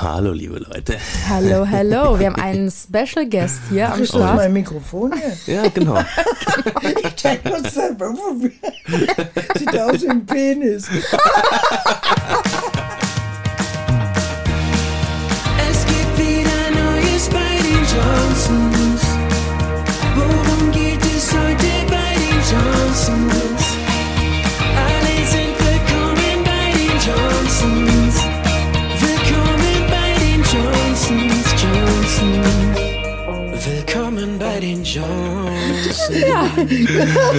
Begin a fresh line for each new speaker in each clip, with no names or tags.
Hallo, liebe Leute.
Hallo, hallo. Wir haben einen Special Guest hier am
Ist
Start.
mein Mikrofon hier?
Ja, genau.
Ich denke, was das Sieht aus wie ein Penis.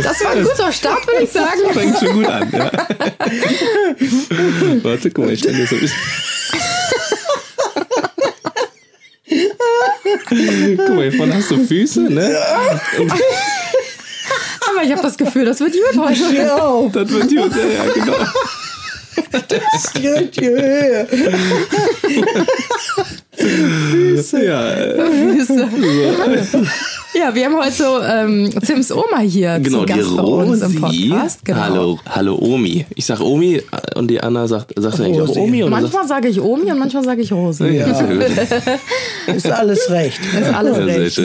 Das war ein guter Start, würde ich sagen.
Fängt schon gut an, ja. Warte, guck mal, ich stelle das so ein bisschen. Guck mal, hier vorne hast du Füße, ne?
Aber ich habe das Gefühl, das wird gut heute.
Auf,
Das wird gut, ja, ja, genau.
das geht hierher.
Ja, äh,
Füße. Ja, wir haben heute so ähm, Tims Oma hier
genau,
zu
die
Gast bei uns im. Podcast. Genau.
Hallo, hallo Omi. Ich sag Omi und die Anna sagt, sagt eigentlich auch. Omi oder sagt,
Manchmal sage ich Omi und manchmal sage ich Rose.
ja.
Ist alles recht.
Ist alles
Ja,
recht.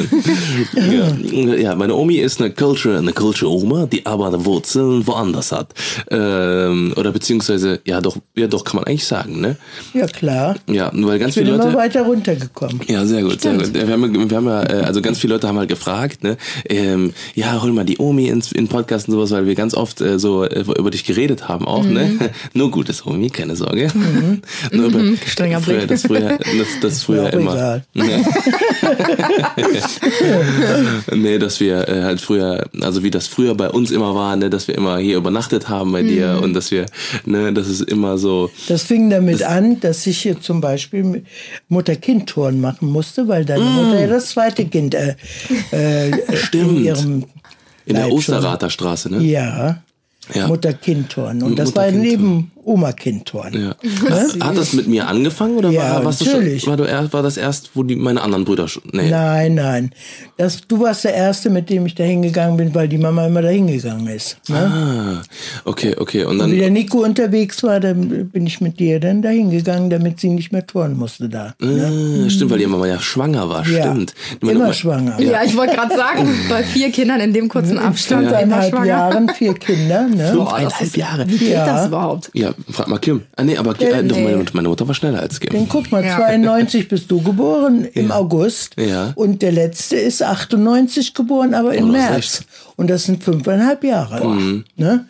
Ja. ja, meine Omi ist eine Culture, eine Culture Oma, die aber eine Wurzeln woanders hat. Ähm, oder beziehungsweise, ja doch, ja doch, kann man eigentlich sagen, ne?
Ja, klar.
Ja, weil ganz
Ich bin
viele
immer
Leute.
weiter runtergekommen.
Ja, sehr gut, sehr gut. Wir haben, wir haben ja, äh, also ganz viele Leute haben halt gefragt, ne, ähm, ja, hol mal die Omi ins in Podcast und sowas, weil wir ganz oft äh, so äh, über dich geredet haben auch,
Mhm.
ne? Nur Gutes, Omi, keine Sorge. Nur über,
Strenger
früher,
Blick.
das früher, das, das früher immer.
egal.
nee, dass wir äh, halt früher, also wie das früher bei uns immer war, ne, dass wir immer hier übernachtet haben bei
Mhm.
dir und dass wir, ne, das ist immer so,
Das fing damit an, dass ich hier zum Beispiel Mutter-Kind-Touren machen musste, weil deine Mutter ja das zweite Kind äh, äh,
Mm. Stimmt.
in ihrem
in der
Leib schon-
Osterrather Straße, ne?
Ja.
Ja.
Mutter-Kind-Touren. Und das war
Mutter-Kind-Touren.
neben Oma-Kind-Touren.
Ja. Hat, hat das mit mir angefangen oder
Ja,
war, warst
natürlich.
Du schon, war, du erst, war das erst, wo die meine anderen Brüder schon? Nee.
Nein, nein. Das, du warst der Erste, mit dem ich da hingegangen bin, weil die Mama immer da hingegangen ist. Ne?
Ah, okay, okay. Und
Und
dann
wie der Nico unterwegs war, dann bin ich mit dir dann da hingegangen, damit sie nicht mehr touren musste da. Ne?
Ah, stimmt, weil die Mama ja schwanger war,
Ja,
stimmt.
immer
Oma-
schwanger.
Ja, ich wollte gerade sagen, bei vier Kindern in dem kurzen Abstand
Fünfeinhalb
schwanger.
Jahren, vier Kinder. Ne?
Fünfeinhalb Jahre.
Wie geht
Ja.
das überhaupt?
Ja, frag mal Kim. Ah, nee, aber äh, doch,
nee.
meine, meine Mutter war schneller als Kim.
Denn guck mal,
Ja.
92 bist du geboren im
Ja.
August
Ja.
und der letzte ist 98 geboren, aber im März. Und das sind fünfeinhalb Jahre.
Mhm.
Ne?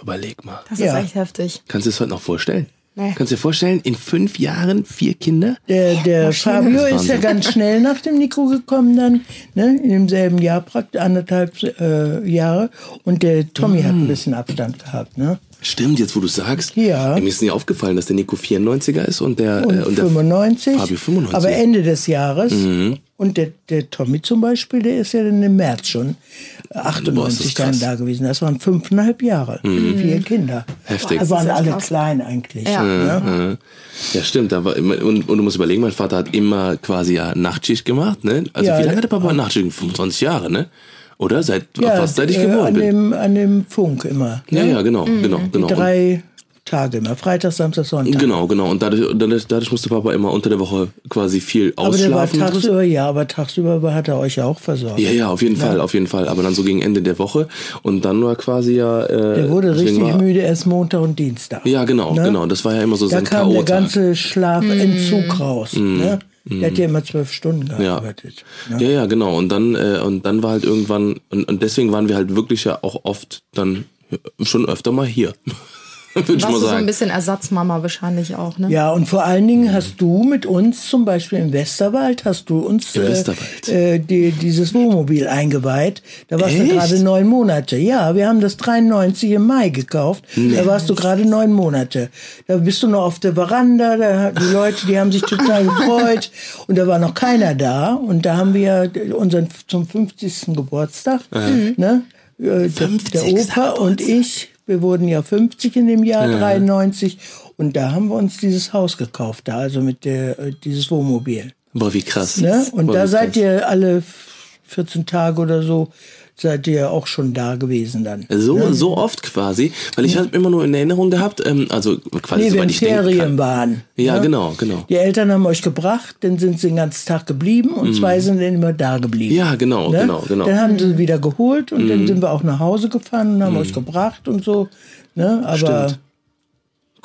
Überleg mal.
Das
Ja.
ist echt heftig.
Kannst du es heute noch vorstellen?
Nee.
Kannst du dir vorstellen, in fünf Jahren vier Kinder?
Der, der Fabio
ist
ist ja ganz schnell nach dem Nico gekommen dann, ne? in demselben Jahr, praktisch anderthalb äh, Jahre. Und der Tommy hat
Mhm.
ein bisschen Abstand gehabt. Ne?
Stimmt, jetzt wo du sagst.
Ja.
Mir ist nie aufgefallen, dass der Nico 94er ist und der,
Und,
äh, und der
95,
Fabio 95.
aber Ende des Jahres.
Mhm.
Und der, der Tommy zum Beispiel, der ist ja dann im März schon
Boah, ist
98
das
dann
krass.
da gewesen. Das waren fünfeinhalb Jahre, vier Kinder.
Heftig.
Da waren alle
krass.
klein eigentlich.
Ja.
Ne?
Ja, stimmt. Da war immer, und, und du musst überlegen, mein Vater hat immer quasi ja Nachtschicht gemacht, ne? Also
Ja,
wie lange hat der Papa Nachtschicht? 25 Jahre, ne? Oder? Seit, fast seit ich
äh,
geboren
an
bin.
Dem, an dem Funk immer.
ja, ja, genau, genau, genau.
Die drei Tage immer. Freitag, Samstag, Sonntag.
Genau, genau. Und dadurch, dadurch, dadurch musste Papa immer unter der Woche quasi viel
Aber der war
ausschlafen.
tagsüber, ja, aber tagsüber hat er euch ja auch versorgt.
ja, ja, auf jeden Fall, auf jeden Fall. Aber dann so gegen Ende der Woche. Und dann war quasi ja. Äh,
Der wurde richtig
war,
müde erst Montag und Dienstag.
Ja, genau,
Ne?
genau. Das war ja immer so
Da
sein
kam der ganze Schlafentzug raus. Ne? Der hat ja immer zwölf Stunden
Mhm. Ja.
gearbeitet. Ne?
Ja, ja, genau. Und dann, äh, und dann war halt irgendwann, und, und deswegen waren wir halt wirklich ja auch oft dann schon öfter mal hier. Würde ich
Warst
mal
du so ein
sagen.
bisschen Ersatzmama wahrscheinlich auch, ne?
Ja, und vor allen Dingen hast du mit uns, zum Beispiel im Westerwald, hast du uns
Im
äh,
Westerwald?
Äh, die, dieses Wohnmobil eingeweiht. Da warst
Echt?
du gerade neun Monate. Ja, wir haben das 93 im Mai gekauft. Da warst du gerade neun Monate. Da bist du noch auf der Veranda. Da, die Leute, die haben sich total gefreut. Und da war noch keiner da. Und da haben wir unseren zum 50. Geburtstag, ne? Äh, der,
50.
der Opa und ich, wir wurden ja 50 in dem Jahr 93 und da haben wir uns dieses Haus gekauft, da also mit der äh, dieses Wohnmobil.
Boah, wie krass.
Ne? Und
Boah,
da seid
krass.
ihr alle f- 14 Tage oder so, seid ihr ja auch schon da gewesen dann.
So, so oft quasi, weil ich habe immer nur in Erinnerung gehabt, ähm, also quasi
Nee,
soweit
wenn
ich
Ferien
kann.
waren.
Ja,
ne?
genau, genau.
Die Eltern haben euch gebracht, dann sind sie den ganzen Tag geblieben und zwei sind dann immer da geblieben.
Mhm. Ja, genau,
Ne?
genau, genau. Mhm.
Dann haben sie wieder geholt und dann sind wir auch nach Hause gefahren und haben euch gebracht und so. Ne? Aber
Stimmt.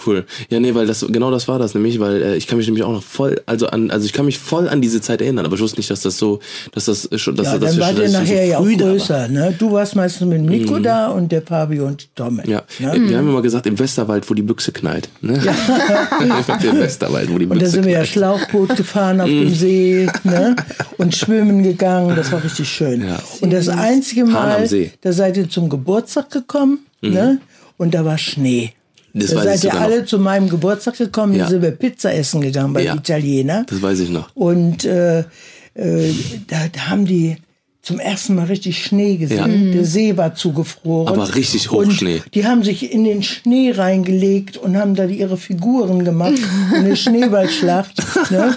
Cool. Ja, nee, weil das genau das war das nämlich, weil äh, ich kann mich nämlich auch noch voll, also an, also ich kann mich voll an diese Zeit erinnern, aber ich wusste nicht, dass das so, dass das schon, dass,
ja,
dass
dann
schon-
ihr nachher
so
ja auch
war. Mhm.
größer. Ne? Du warst meistens mit Nico da und der Fabio und Tom.
Ja,
Ne?
wir haben immer gesagt, im Westerwald, wo die Büchse knallt. Ne? Ja. Im Westerwald, wo die Büchse
Und da sind wir ja
knallt.
Schlauchboot gefahren auf dem See ne? und schwimmen gegangen. Das war richtig schön.
Ja.
Und das einzige Mal, da seid ihr zum Geburtstag gekommen ne? und da war Schnee.
Das
da seid ihr
sogar
alle
noch.
zu meinem Geburtstag gekommen,
Ja.
sind wir Pizza essen gegangen bei
Ja.
Italiener.
Das weiß ich noch.
Und äh, äh, da, da haben die zum ersten Mal richtig Schnee gesehen. Der See war zugefroren.
Aber richtig Hochschnee.
Die haben sich in den Schnee reingelegt und haben da ihre Figuren gemacht. Eine Schneeballschlacht. Ne?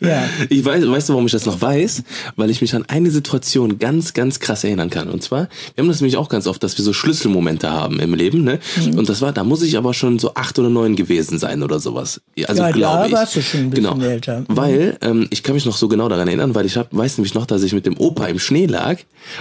Ja.
Ich weiß, weißt du, warum ich das noch weiß? Weil ich mich an eine Situation ganz, ganz krass erinnern kann. Und zwar, wir haben das nämlich auch ganz oft, dass wir so Schlüsselmomente haben im Leben, ne?
Mhm.
Und das war, da muss ich aber schon so acht oder neun gewesen sein oder sowas. Also
Ja,
glaube ich.
warst du schon ein bisschen
genau.
älter. Mhm.
Weil, ähm, ich kann mich noch so genau daran erinnern, weil ich hab, weiß nämlich noch, dass ich mit dem Opa im Schnee lag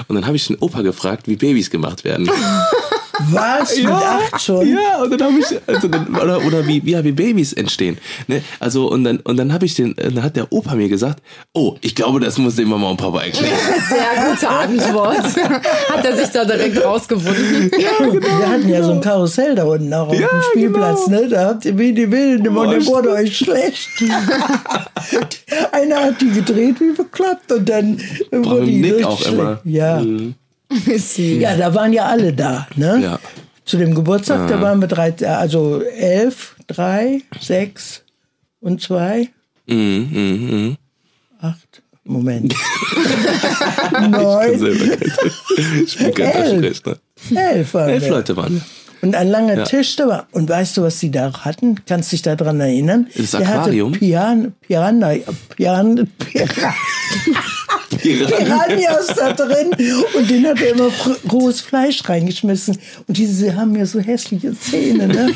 und dann habe ich den Opa gefragt, wie Babys gemacht werden.
Was? Mit acht schon?
Ja, und dann habe ich, also dann, oder, oder wie, ja, wie Babys entstehen. Ne? Also, und dann, und dann habe ich den, dann hat der Opa mir gesagt, oh, ich glaube, das muss dem Mama und Papa erklären.
Sehr gute Antwort. Hat er sich da direkt rausgewunden.
Wir hatten ja so ein Karussell da unten auch auf
Ja,
dem Spielplatz, ne? Da habt ihr wie die Wilden und
Boah,
dann wurde euch schlecht. Einer hat die gedreht wie bekloppt und dann wurde
mit
die
Nick auch
schlecht.
immer.
Ja. ja, da waren ja alle da, ne?
Ja.
Zu dem Geburtstag, da waren wir drei, also elf, drei, sechs und zwei.
Mhm, mhm, mhm.
Acht. Moment.
Ich
Neun.
selber ich bin
Elf. Elf waren
Elf. Leute waren.
Und ein langer
Ja.
Tisch da war. Und weißt du, was die da hatten? Kannst dich daran erinnern?
Das
Der
Aquarium?
hatte Piran, Piranha, Piran, Piran, Piranhas da drin. Und den hat er immer rohes Fleisch reingeschmissen. Und diese haben ja so hässliche Zähne. Ne?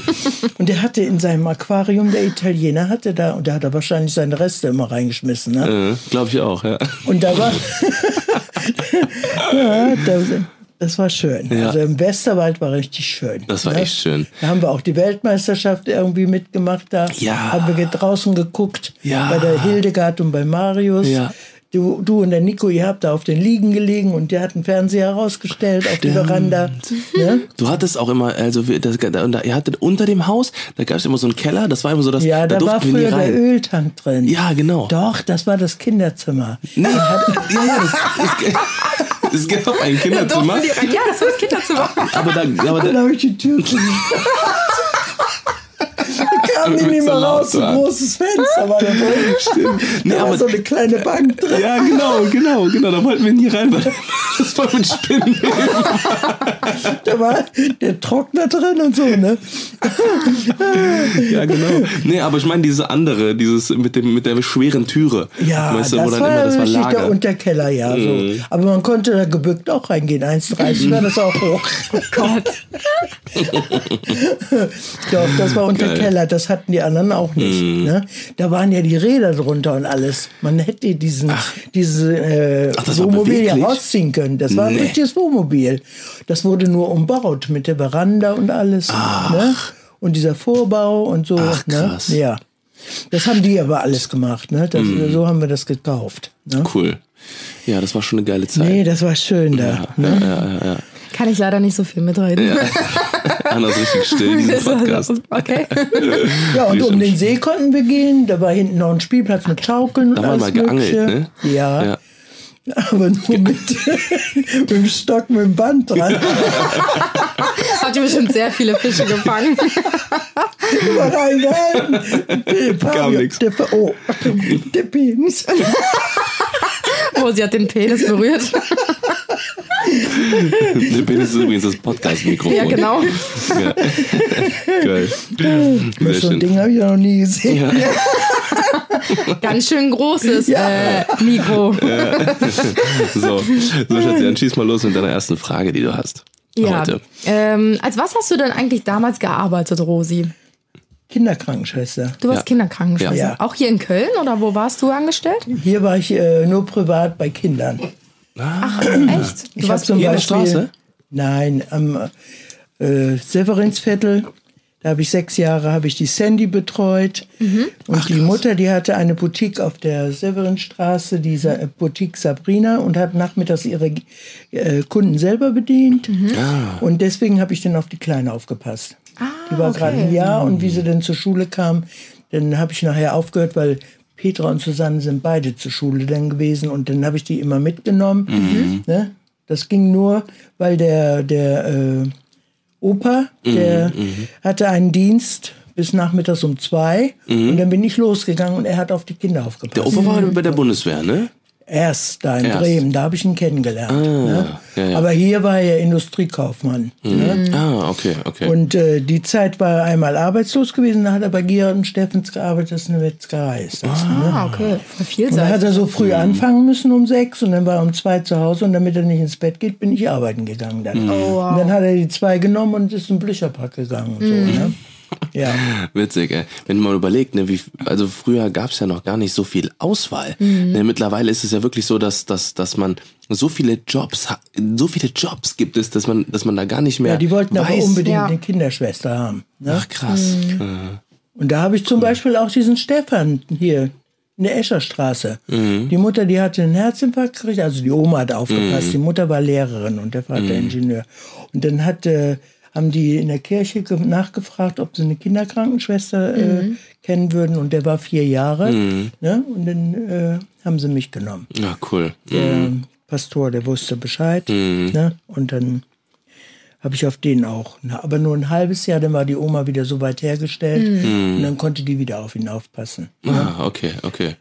Und der hatte in seinem Aquarium, der Italiener, hatte da, und da hat er wahrscheinlich seine Reste immer reingeschmissen. Ne?
Äh, Glaube ich auch, ja.
Und da war. ja, da, das war schön.
Ja.
Also im Westerwald war richtig schön.
Das war
ne?
echt schön.
Da haben wir auch die Weltmeisterschaft irgendwie mitgemacht. Da
Ja.
haben wir draußen geguckt.
Ja.
Bei der Hildegard und bei Marius.
Ja.
Du, du und der Nico, ihr habt da auf den Liegen gelegen und der hat einen Fernseher herausgestellt auf die Veranda. Ne?
Du hattest auch immer, also wir- das, da, da, ihr hattet unter dem Haus, da gab es immer so einen Keller, das war immer so, dass
Ja, da, war
wir nie
früher der. Öltank drin.
Ja, genau.
Doch, das war das Kinderzimmer.
Nee, ja, ja, das, es, es gab ein Kinderzimmer?
Ja, das war das Kinderzimmer.
aber da, aber
Dann
da,
habe ich die Tür zugemacht. Da kam die nicht
laut
raus, so ein großes Fenster war da drin.
Nee,
da war
aber-
so eine kleine Bank drin.
ja, genau, genau, genau, da wollten wir nie rein, weil das war mit Spinnen.
Da war der Trockner drin und so, ne?
Ja, genau. Nee, aber ich meine diese andere, dieses mit dem mit der schweren Türe.
Ja,
weißt du,
das,
wo dann
war
immer das war
der
Lager. Mhm.
Unterkeller, ja. So. Aber man konnte da gebückt auch reingehen. 1,30 war das auch hoch.
Oh Gott.
Doch, das war
Geil. Mhm.
Unterkeller. Das hatten die anderen auch nicht. Ne? Da waren ja die Räder drunter und alles. Man hätte diesen, diese äh,
Ach,
Wohnmobil ja rausziehen können. Das war ein
Nee.
richtiges Wohnmobil. Das wurde nur umbaut mit der Veranda und alles. Ne? Und dieser Vorbau und so.
Ach,
ne?
krass. Mhm.
Ja. Das haben die aber alles gemacht. Ne? Das, So haben wir das gekauft. Ne?
Cool. Ja, das war schon eine geile Zeit.
Nee, das war schön da. ne?
Kann ich leider nicht so viel mitreden.
Anna ist richtig still, diesen Podcast.
Okay.
Ja, und um den See konnten wir gehen. Da war hinten noch ein Spielplatz mit Schaukeln.
Da
und
haben wir mal geangelt, ne?
Ja,
Ja.
aber nur mit, mit dem Stock mit dem Band dran.
Habt ihr bestimmt sehr viele Fische gefangen.
Immer reingehalten.
Nix.
Der, oh, der Penis.
Oh, sie hat den Penis berührt.
Der Penis ist übrigens das Podcast-Mikrofon.
Ja, genau.
Ja. Geil. Sehr
So ein
schön.
Ding habe ich ja noch nie gesehen.
Ja.
Ganz schön großes
Ja.
äh, Mikro.
So, so Schatzi, dann schieß mal los mit deiner ersten Frage, die du hast.
Ja.
Heute.
Ähm, als was hast du denn eigentlich damals gearbeitet, Rosi?
Kinderkrankenschwester.
Du warst
Ja.
Kinderkrankenschwester.
Ja.
Auch hier in Köln oder wo warst du angestellt?
Hier war ich äh, nur privat bei Kindern.
Ach, echt?
Ich
Du
habe
warst
zum Beispiel.
Straße?
Nein, am äh, Severinsviertel. Da habe ich sechs Jahre habe ich die Sandy betreut. Und die Mutter, die hatte eine Boutique auf der Severinstraße, diese äh, Boutique Sabrina, und hat nachmittags ihre äh, Kunden selber bedient. Und deswegen habe ich dann auf die Kleine aufgepasst. die war
okay.
gerade ein Jahr und wie sie dann zur Schule kam, dann habe ich nachher aufgehört, weil Petra und Susanne sind beide zur Schule dann gewesen und dann habe ich die immer mitgenommen. Ne? Das ging nur, weil der, der äh, Opa, der hatte einen Dienst bis nachmittags um zwei und dann bin ich losgegangen und er hat auf die Kinder aufgepasst.
Der Opa war bei der Bundeswehr, ne?
Erst da in
Erst.
Bremen, da habe ich ihn kennengelernt. ne?
ja, ja.
Aber hier war er Industriekaufmann. Ne?
Ah, okay, okay.
Und äh, die Zeit war er einmal arbeitslos gewesen, da hat er bei Gerhard und Steffens gearbeitet, das ist eine Metzgerei. Ist das, ne?
Ah, okay. Voll
Und da hat
vielseitig.
er so früh anfangen müssen um sechs und dann war er um zwei zu Hause und damit er nicht ins Bett geht, bin ich arbeiten gegangen dann.
Oh, wow.
Und dann hat er die zwei genommen und ist im Blücherpack gegangen und so, ne? Ja.
Witzig, ey. Wenn man überlegt, ne, wie, also früher gab es ja noch gar nicht so viel Auswahl.
Mhm.
Ne, mittlerweile ist es ja wirklich so, dass, dass, dass man so viele Jobs hat, so viele Jobs gibt es, dass man, dass man da gar nicht mehr
ja, die wollten aber
weiß.
unbedingt
Ja.
eine Kinderschwester haben. Ne?
Ach krass.
Und da habe ich zum Beispiel auch diesen Stefan hier in der Escherstraße. Die Mutter, die hatte einen Herzinfarkt gekriegt, also die Oma hat aufgepasst. Die Mutter war Lehrerin und der Vater Ingenieur. Und dann hat, äh, haben die in der Kirche ge- nachgefragt, ob sie eine Kinderkrankenschwester äh, kennen würden. Und der war vier Jahre. Ne? Und dann äh, haben sie mich genommen.
Ja, cool.
Der Pastor, der wusste Bescheid. Ne? Und dann habe ich auf den auch. Na, aber nur ein halbes Jahr, dann war die Oma wieder so weit hergestellt und dann konnte die wieder auf ihn aufpassen.
Ah, okay, okay.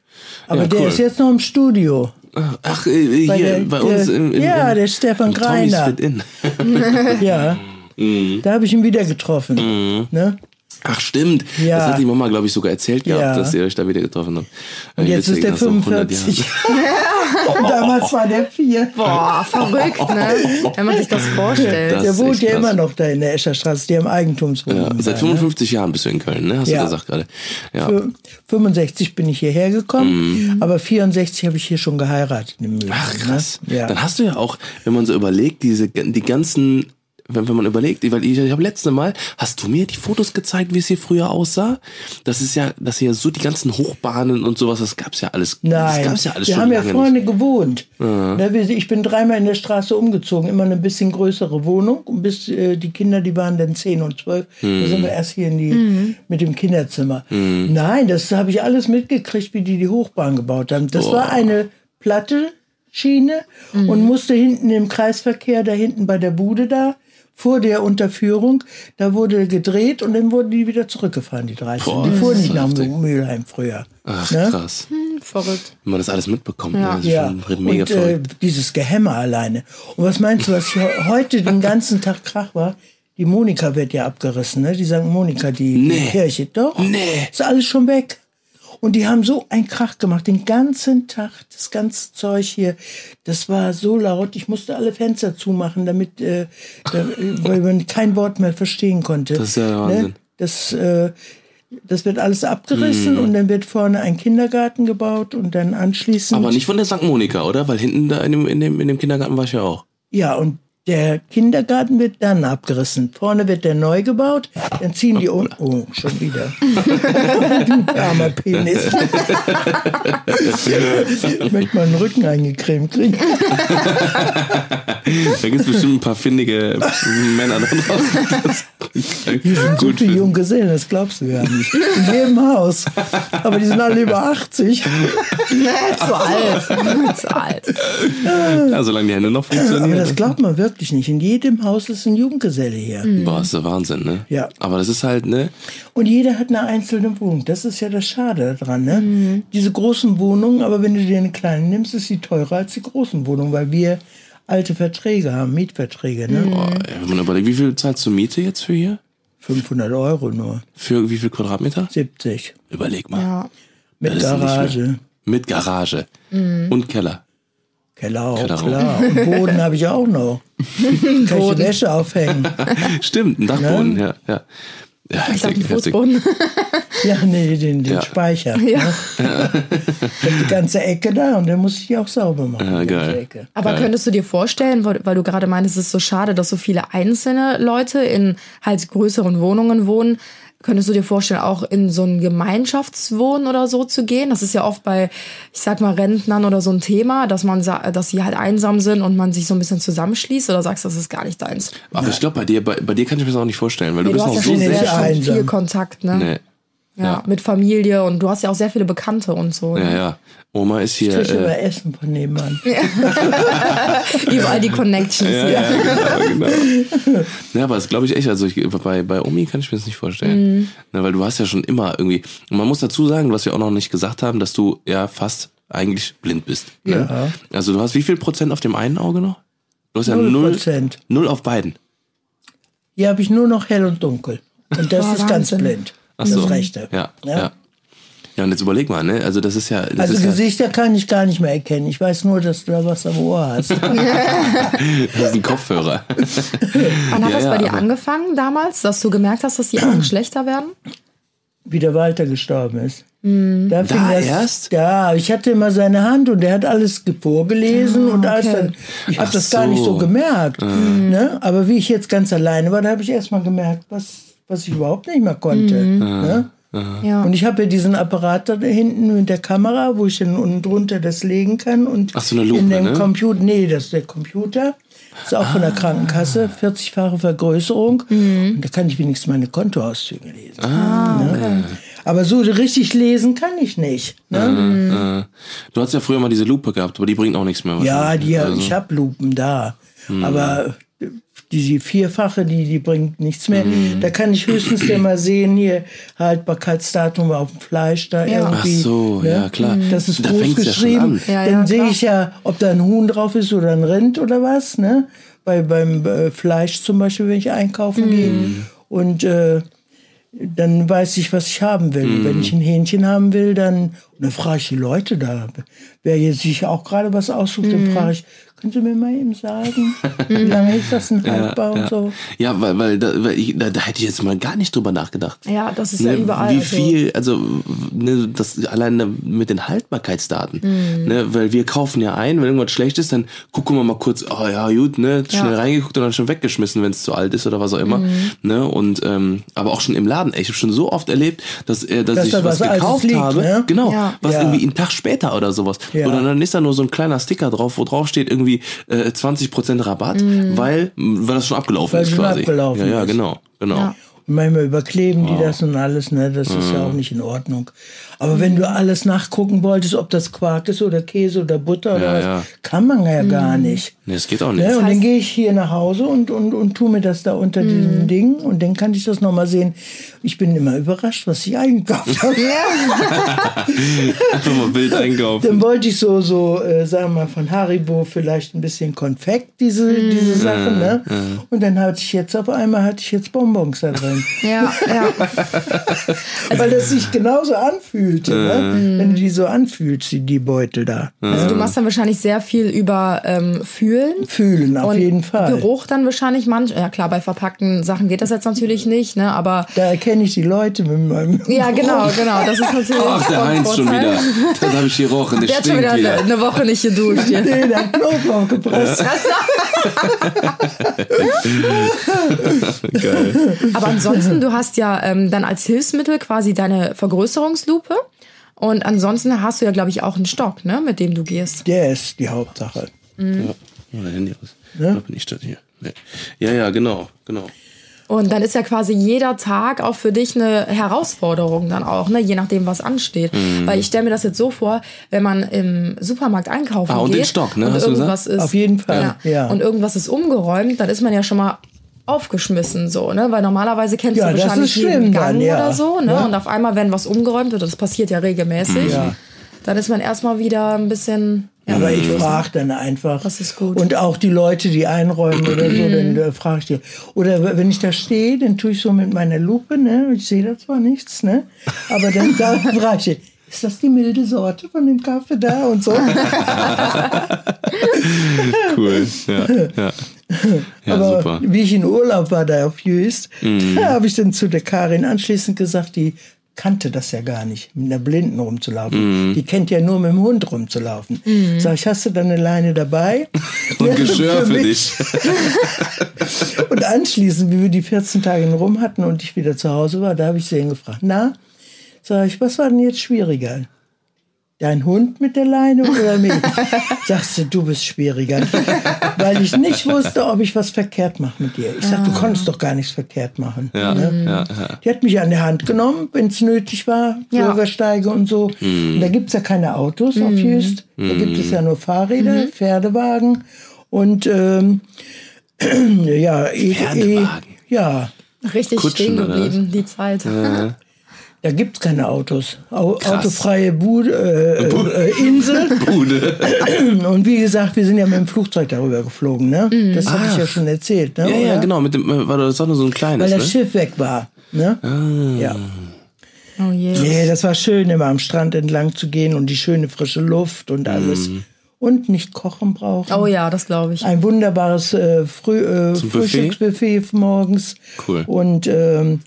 Aber
ja,
der
cool.
ist jetzt noch im Studio.
Ach, äh, hier
Bei
bei,
der-
uns
der-
im, im,
ja,
im,
der Stefan Greiner.
Fit
Ja. Da habe ich ihn wieder getroffen. Ne?
Ach stimmt,
Ja.
das hat die Mama, glaube ich, sogar erzählt gehabt,
Ja.
dass ihr euch da wieder getroffen habt.
Und jetzt ist der 45. Und damals war der vier.
Boah, verrückt, ne? Wenn man sich das vorstellt.
Das
Der wohnt ja
krass.
immer noch da in der Escherstraße, die haben Eigentumswohnung.
Ja,
da,
seit
ne?
55 Jahren bist du in Köln, ne? Hast
Ja.
du gesagt gerade. Ja.
Für 65 bin ich hierher gekommen, aber 64 habe ich hier schon geheiratet.
Mhm. Ach krass.
Ne? Ja.
Dann hast du ja auch, wenn man so überlegt, diese die ganzen, wenn, wenn man überlegt, weil ich, ich habe letzte Mal, hast du mir die Fotos gezeigt, wie es hier früher aussah? Das ist ja, das hier so die ganzen Hochbahnen und sowas, das gab's ja alles. Das
Nein,
gab's ja alles
wir
schon
haben ja vorne
nicht.
gewohnt. Ne, wir- Ich bin dreimal in der Straße umgezogen, immer eine bisschen größere Wohnung. Und bis äh, die Kinder, die waren dann 10 und 12, da sind wir erst hier in die, mit dem Kinderzimmer. Nein, das habe ich alles mitgekriegt, wie die die Hochbahn gebaut haben. Das war eine platte Schiene und musste hinten im Kreisverkehr, da hinten bei der Bude da, vor der Unterführung, da wurde gedreht und dann wurden die wieder zurückgefahren, die 13.
Boah,
die fuhren nicht nach. Mülheim früher.
Ach
Ne?
krass.
Verrückt.
Wenn man das alles mitbekommt,
Ja.
ne? das ist
Ja,
schon mega
und äh, dieses Gehämmer alleine. Und was meinst du, was hier heute den ganzen Tag Krach war? Die Monika wird ja abgerissen, ne? Die St. Monika, die, die
Nee.
Kirche. Doch.
Nee.
Ist alles schon weg. Und die haben so einen Krach gemacht, den ganzen Tag, das ganze Zeug hier. Das war so laut, ich musste alle Fenster zumachen, damit, äh, da, weil man kein Wort mehr verstehen konnte.
Das ist ja der Wahnsinn.
Ne? Das, äh, das wird alles abgerissen und dann wird vorne ein Kindergarten gebaut und dann anschließend.
Aber nicht von der St. Monika, oder? Weil hinten da in dem, in dem, in dem Kindergarten war ich ja auch.
Ja, und der Kindergarten wird dann abgerissen. Vorne wird der neu gebaut, dann ziehen die um. Oh, schon wieder. du armer Penis. ich möchte mal einen Rücken eingecremt kriegen.
Da gibt's bestimmt ein paar findige Männer da draußen.
Die sind so viele Junggesellen, das glaubst du gar nicht. In jedem Haus. Aber die sind alle über 80.
Zu alt. Zu alt.
Ja, solange die Hände noch
Aber
funktionieren.
das glaubt man wirklich nicht. In jedem Haus ist ein Junggeselle hier.
Boah, ist der Wahnsinn, ne?
Ja.
Aber das ist halt, ne?
Und jeder hat eine einzelne Wohnung. Das ist ja das Schade daran. Ne? Diese großen Wohnungen, aber wenn du dir eine kleine nimmst, ist sie teurer als die großen Wohnungen, weil wir alte Verträge haben, Mietverträge, ne?
Boah, ey, wenn man überlegt, wie viel zahlst du Miete jetzt für hier?
500 Euro nur,
Für wie viel Quadratmeter?
70.
Überleg mal.
Ja.
Mit Garage.
Mit Garage. Und Keller.
Keller auch,
Keller auch.
klar. Und Boden habe ich auch noch. Kann ich die Wäsche aufhängen?
Stimmt, ein Dachboden, ja. ja. ja
Ich
heftig.
Fußboden.
Ja, nee, den, den
Ja.
Speicher.
Ja.
Ne? Ich hab die ganze Ecke da und dann muss ich die auch sauber machen.
Ja, geil.
Ecke.
Aber könntest du dir vorstellen, weil, weil du gerade meinst, es ist so schade, dass so viele einzelne Leute in halt größeren Wohnungen wohnen, könntest du dir vorstellen, auch in so ein Gemeinschaftswohnen oder so zu gehen? Das ist ja oft bei, ich sag mal, Rentnern oder so ein Thema, dass man dass sie halt einsam sind und man sich so ein bisschen zusammenschließt oder sagst du, das ist gar nicht deins?
Aber ich glaube, bei dir, bei, bei dir kann ich mir das auch nicht vorstellen, weil du
Nee,
bist
du
noch
ja
so
sehr einsam.
viel Kontakt, ne?
Nee.
Ja,
Ja.
mit Familie und du hast ja auch sehr viele Bekannte und so.
Ja,
ne?
ja. Oma ist hier.
Krieg
Äh,
über Essen von nebenan.
Überall die Connections
ja,
hier.
ja, genau, genau. Ja, aber das glaube ich echt. Also ich, bei, bei Omi kann ich mir das nicht vorstellen. Ne, weil du hast ja schon immer irgendwie. Und man muss dazu sagen, was wir auch noch nicht gesagt haben, dass du ja fast eigentlich blind bist. Ne?
Ja.
Also du hast wie viel Prozent auf dem einen Auge noch? Du hast ja
Null
null,
Prozent.
null auf beiden.
Hier habe ich nur noch hell und dunkel. Und das
Boah,
ist ganz
Wahnsinn.
blind.
Ach
das
so.
rechte.
Ja, ja. Ja, und jetzt überleg mal, ne? Also das ist ja. Das
Also
ist ja,
Gesichter kann ich gar nicht mehr erkennen. Ich weiß nur, dass du da was am Ohr hast.
das ist ein Kopfhörer.
Wann hat
Ja,
das
ja,
bei dir angefangen damals, dass du gemerkt hast, dass die Augen schlechter werden?
wie der Walter gestorben ist.
Mhm.
Da, fing
Da
das,
erst?
Ja, ich hatte immer seine Hand und der hat alles ge- vorgelesen und alles
okay.
dann, ich habe das gar nicht so
so.
gemerkt. Ne? Aber wie ich jetzt ganz alleine war, da habe ich erst mal gemerkt, was, was ich überhaupt nicht mehr konnte. Ne?
Ja.
Und ich habe ja diesen Apparat da hinten mit der Kamera, wo ich dann unten drunter das legen kann. Und
Ach so, eine Lupe,
in dem
ne?
Computer, nee, das ist der Computer. Ist auch von der Krankenkasse, 40-fache Vergrößerung. Und da kann ich wenigstens meine Kontoauszüge lesen. ne? Aber so richtig lesen kann ich nicht. Ne?
Äh, du hast ja früher mal diese Lupe gehabt, aber die bringt auch nichts mehr.
Ja, die,
Also,
ich habe Lupen da. Aber die vierfache, die, die bringt nichts mehr. Da kann ich höchstens ja mal sehen, hier Haltbarkeitsdatum auf dem Fleisch da
Ja.
Ach
irgendwie.
so,
ne?
ja klar.
Das ist
da
groß
fängt's ja schon
geschrieben.
Ja, ja,
Dann sehe ich ja, ob da ein Huhn drauf ist oder ein Rind oder was. Ne? Bei, beim äh, Fleisch zum Beispiel, wenn ich einkaufen
Mhm.
gehe. Und äh, dann weiß ich, was ich haben will.
Mhm.
Wenn ich ein Hähnchen haben will, dann, dann frage ich die Leute da. Wer jetzt sich auch gerade was aussucht,
Mhm.
dann frage ich, können Sie mir mal eben sagen, wie lange ist das ein haltbar
ja.
und so?
Ja, weil, weil, da, weil ich, da, da hätte ich jetzt mal gar nicht drüber nachgedacht.
Ja, das ist ja
Ne,
überall.
Wie
also-
viel, also ne, das alleine mit den Haltbarkeitsdaten.
Mhm.
Ne, weil wir kaufen ja ein, wenn irgendwas schlecht ist, dann gucken wir mal kurz, oh ja, gut, ne, schnell
Ja.
reingeguckt und dann schon weggeschmissen, wenn es zu alt ist oder was auch immer.
Mhm.
Ne, und ähm, aber auch schon im Laden. Ich habe schon so oft erlebt, dass, äh, dass,
Dass
ich
da
was
was
gekauft
liegt,
habe,
ne?
genau,
Ja.
was
Ja.
irgendwie einen Tag später oder sowas.
Ja.
Oder dann ist da nur so ein kleiner Sticker drauf, wo drauf steht irgendwie äh, 20% Rabatt, weil, weil das schon abgelaufen
Weil
ist
schon
quasi.
abgelaufen
ja, ja, genau, genau.
Ja.
Manchmal überkleben die das und alles, ne? Das ist ja auch nicht in Ordnung. Aber wenn du alles nachgucken wolltest, ob das Quark ist oder Käse oder Butter oder
Ja,
was,
ja.
kann man ja gar nicht.
Nee, das geht auch nicht.
Ne? Und dann gehe ich hier nach Hause und, und, und tu mir das da unter diesem Ding und dann kann ich das nochmal sehen. Ich bin immer überrascht, was ich eingekauft habe.
Einfach mal wild einkaufen.
Dann wollte ich so, so äh, sagen wir mal, von Haribo vielleicht ein bisschen Konfekt, diese, diese Sachen. Ne? Und dann hatte ich jetzt auf einmal hatte ich jetzt Bonbons da drin.
Ja, ja.
Weil das sich genauso anfühlte, ne? wenn du die so anfühlst, die, die Beutel da.
Also du machst dann wahrscheinlich sehr viel über ähm, Fühlen.
Fühlen, auf
und
jeden Fall.
Geruch dann wahrscheinlich manch. Ja klar, bei verpackten Sachen geht das jetzt natürlich nicht, ne? Aber
Da erkenne ich die Leute mit meinem.
ja, genau, genau. Das ist natürlich.
Ach, der Heinz schon wieder. Das habe ich gerochen. Der,
Der hat schon wieder
wieder.
eine, Woche nicht geduscht. Hier.
Nee, der hat Knoblauch gepresst.
Geil.
Aber ansonsten, du hast ja ähm, dann als Hilfsmittel quasi deine Vergrößerungslupe. Und ansonsten hast du ja, glaube ich, auch einen Stock, ne, mit dem du gehst.
Der ist die Hauptsache.
Ja. Oh, dein Handy aus. Ja? Da bin ich das hier. Nee. Ja, ja, genau, genau.
Und dann ist ja quasi jeder Tag auch für dich eine Herausforderung dann auch, ne? je nachdem, was ansteht.
Mhm.
Weil ich stelle mir das jetzt so vor, wenn man im Supermarkt einkaufen
Ah, und
geht
den Stock, ne?
und
Hast du
irgendwas
gesagt?
ist,
Auf jeden Fall, ja.
Und irgendwas ist umgeräumt, dann ist man ja schon mal aufgeschmissen so, ne? Weil normalerweise kennst
Ja,
du wahrscheinlich jeden Gang
dann, ja.
oder so, ne?
Ja.
Und auf einmal, wenn was umgeräumt wird, das passiert ja regelmäßig. Dann ist man erstmal wieder ein bisschen. Ja,
Aber ich frage dann einfach.
Das ist gut.
Und auch die Leute, die einräumen oder so, dann äh, frage ich die. Oder wenn ich da stehe, dann tue ich so mit meiner Lupe, ne? Ich sehe da zwar nichts, ne? Aber dann da frage ich, ist das die milde Sorte von dem Kaffee da und so?
Cool. Ja, ja. ja
Aber
super.
wie ich in Urlaub war da auf Jüst, da habe ich dann zu der Karin anschließend gesagt, die kannte das ja gar nicht, mit einer Blinden rumzulaufen. Die kennt ja nur mit dem Hund rumzulaufen. Sag ich, hast du dann eine Leine dabei?
Und Geschirr für dich.
Und anschließend, wie wir die 14 Tage rum hatten und ich wieder zu Hause war, da habe ich sie ihn gefragt, na, sag ich, was war denn jetzt schwieriger? Dein Hund mit der Leine oder mich? Sagst du, du bist schwieriger. Weil ich nicht wusste, ob ich was verkehrt mache mit dir. Ich sag, du konntest doch gar nichts verkehrt machen.
Ja, ja, ja.
Die hat mich an der Hand genommen, wenn es nötig war,
Ja.
Bürgersteige und so. Und da gibt's ja keine Autos auf Jüst. Da gibt es ja nur Fahrräder, Pferdewagen und ähm, ja, e
Pferdewagen?
E ja,
Richtig
Kutschen,
stehen geblieben, die Zeit.
da gibt's keine Autos. Au
Krass.
autofreie Bude, äh, äh, äh, Insel.
Bude.
Und wie gesagt, wir sind ja mit dem Flugzeug darüber geflogen, ne? Das hatte ich ja schon erzählt, ne?
Ja, ja, genau. Mit dem, äh, war das auch nur so ein kleines,
Weil das
ne?
Schiff weg war, ne? Ja.
Oh je.
Nee, das war schön, immer am Strand entlang zu gehen und die schöne frische Luft und alles.
Mhm.
Und nicht kochen brauchen.
Oh ja, das glaube ich.
Ein wunderbares äh, Früh, äh? Frühstücksbuffet morgens.
Cool.
Und ähm,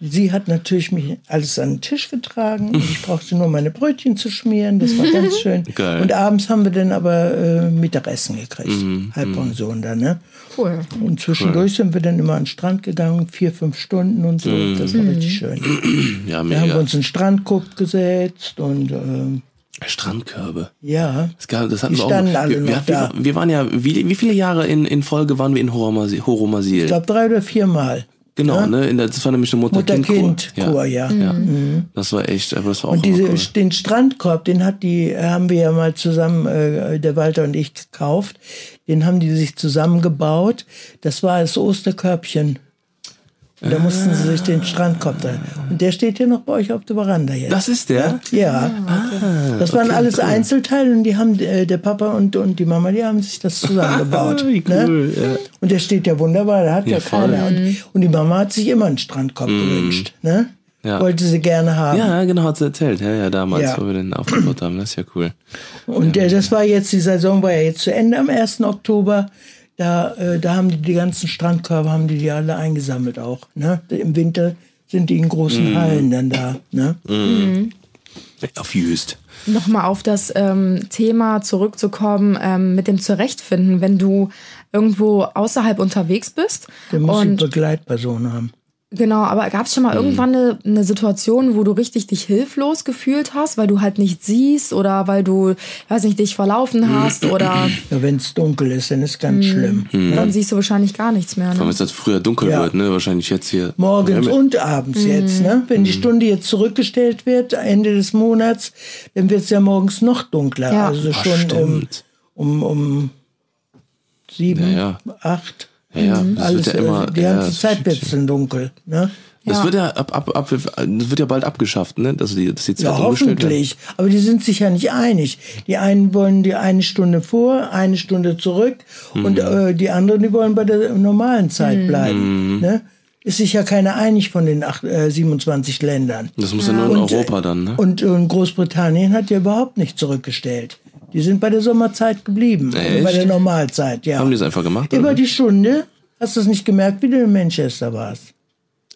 sie hat natürlich mich alles an den Tisch getragen. Und ich brauchte nur meine Brötchen zu schmieren. Das war ganz schön.
Geil.
Und abends haben wir dann aber äh, Mittagessen gekriegt.
Mhm,
Halbpension dann, ne?
Cool.
Und zwischendurch sind wir dann immer an den Strand gegangen, vier, fünf Stunden und so.
Mhm.
Das war richtig schön.
Ja,
Da haben wir
mega.
uns einen Strandkorb gesetzt und ähm,
Strandkörbe.
ja.
Das, gab, das hatten
Die
wir auch.
standen alle
wir, wir,
noch
wir,
da.
wir waren ja, wie, wie viele Jahre in, in Folge waren wir in Horomasil? Horomasil?
Ich glaube drei oder viermal.
Genau,
ja?
ne? Der, das war nämlich eine Mutter-Kind-Kur.
Ja.
ja. Das war echt, aber das war auch
Und diese,
cool.
den Strandkorb, den hat die, haben wir ja mal zusammen, äh, der Walter und ich gekauft. Den haben die sich zusammengebaut. Das war das Osterkörbchen. Und da mussten sie sich den Strandkorb da. Und der steht hier noch bei euch auf der Veranda jetzt.
Das ist der?
ja. das waren alles Einzelteile und die haben, äh, der Papa und, und die Mama, die haben sich das zusammengebaut.
Wie cool,
ne?
ja.
Und der steht ja wunderbar, da hat ja,
Ja,
keiner. Und, und die Mama hat sich immer einen Strandkorb gewünscht. Ne?
Ja.
Wollte sie gerne haben.
Ja, genau, hat sie erzählt. Ja, ja, damals,
Ja.
wo wir den aufgebaut haben. Das ist ja cool.
Und äh, das war jetzt, die Saison war ja jetzt zu Ende am 1. Oktober. Da, äh, da haben die die ganzen Strandkörbe, haben die die alle eingesammelt auch. Ne? Im Winter sind die in großen Hallen dann da. Ne?
Auf Jüst.
Nochmal auf das ähm, Thema zurückzukommen ähm, mit dem Zurechtfinden, wenn du irgendwo außerhalb unterwegs bist.
Der muss eine Begleitperson haben.
Genau, aber gab es schon mal irgendwann eine, eine Situation, wo du richtig dich hilflos gefühlt hast, weil du halt nicht siehst oder weil du, weiß nicht, dich verlaufen hast oder
Ja, Wenn es dunkel ist, dann ist ganz schlimm.
dann siehst du wahrscheinlich gar nichts mehr.
Vor allem,
Ne?
dass es früher dunkel
Ja.
wird, ne? Wahrscheinlich jetzt hier.
Morgens
Ja,
und abends jetzt, ne? Wenn die Stunde jetzt zurückgestellt wird, Ende des Monats, dann wird es ja morgens noch dunkler.
Ja.
Also
Ah,
schon um,
stimmt.
um, um sieben,
Ja,
acht.
Ja, ja. Das
Alles,
wird ja immer.
die
ja,
ganze
das
Zeit wird es dunkel. Ne?
Das
Ja.
wird ja ab, ab, ab, das wird ja bald abgeschafft, ne? Dass die, dass die Zeit
Ja, hoffentlich. Aber die sind sich ja nicht einig. Die einen wollen die eine Stunde vor, eine Stunde zurück und äh, die anderen, die wollen bei der normalen Zeit bleiben. Ne? Ist sich ja keiner einig von den acht, äh, 27 Ländern.
Das muss ja, nur in
Und,
Europa dann, ne?
Und, und Großbritannien hat ja überhaupt nicht zurückgestellt. Die sind bei der Sommerzeit geblieben. Also bei der Normalzeit, ja.
Haben die es einfach gemacht?
Über
Oder?
die Stunde. Hast du es nicht gemerkt, wie du in Manchester warst?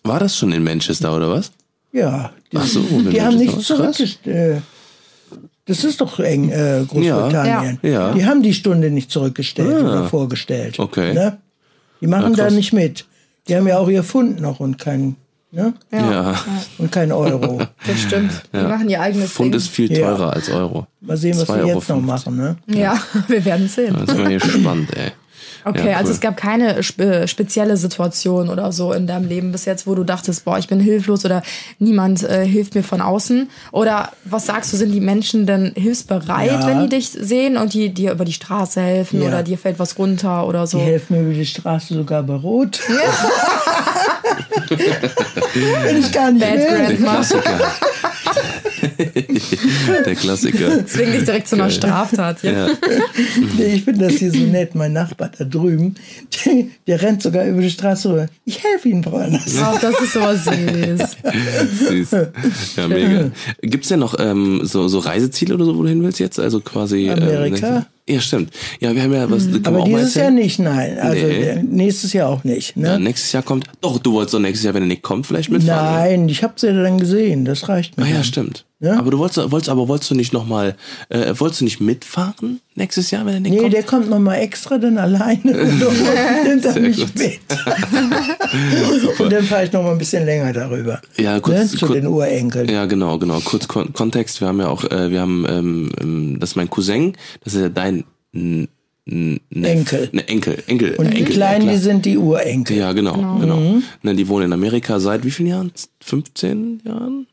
War das schon in Manchester oder was?
Ja. Die,
Ach so,
die haben
krass.
zurückgestellt. Das ist doch eng, äh, Großbritannien.
Ja, ja.
Die haben die Stunde nicht zurückgestellt
Ah.
oder vorgestellt.
Okay.
Ne? Die machen da nicht mit. Die haben ja auch ihr Pfund noch und kein, ne?
Ja.
und kein Euro.
Das stimmt. Die machen ihr eigenes
Pfund
Ding.
ist viel
Ja.
teurer als Euro.
Mal sehen, was
Euro
jetzt noch
50.
machen. Ne?
Ja, wir werden sehen.
Das ist hier spannend, ey.
Okay,
Ja,
also
cool.
es gab keine spe spezielle Situation oder so in deinem Leben bis jetzt, wo du dachtest, boah, ich bin hilflos oder niemand äh, hilft mir von außen. Oder was sagst du, sind die Menschen denn hilfsbereit,
Ja.
wenn die dich sehen und die dir über die Straße helfen
Ja.
oder dir fällt was runter oder so?
Die helfen mir über die Straße sogar bei Rot. Wenn ich gar nicht
Bad
will.
Klassiker. Der Klassiker.
Zwing dich direkt zu einer Straftat. Ja.
Ja.
Nee, ich finde das hier so nett. Mein Nachbar da drüben, der, der rennt sogar über die Straße rüber. Ich helfe Ihnen, Brollers.
Ach, das ist so süß.
Süß. Ja, mega. Gibt's denn noch ähm, so, so Reiseziele oder so, wo du hin willst jetzt? Also quasi.
Amerika?
Ähm, ja, stimmt. Ja, wir haben ja was. man
Aber dieses Jahr nicht, nein. Also
Nee.
äh, nächstes Jahr auch nicht.
Ja,
Ne?
nächstes Jahr kommt. Doch, du wolltest doch nächstes Jahr, wenn er nicht kommt, vielleicht mitfahren.
Nein, ich habe sie ja dann gesehen. Das reicht mir.
Ah ja, stimmt.
Ja?
Aber du wolltest, wolltest, aber wolltest du nicht noch mal, äh, wolltest du nicht mitfahren nächstes Jahr, wenn er nicht
Nee,
kommt?
der kommt noch mal extra dann alleine und nimmt er
Sehr
mich
gut.
mit. und dann fahre ich noch mal ein bisschen länger darüber.
Ja, kurz-
ne? Zu
kurz-
den Urenkeln.
Ja, genau, genau. Kurz Kon Kontext. Wir haben ja auch, äh, wir haben, ähm, ähm, das ist mein Cousin, das ist ja dein N N Neff-
Enkel.
Ne, Enkel, Enkel.
Und die
Enkel,
Kleinen,
ja,
die sind die Urenkel.
Ja, genau, genau. Ne, die wohnen in Amerika seit wie vielen Jahren? 15 Jahren?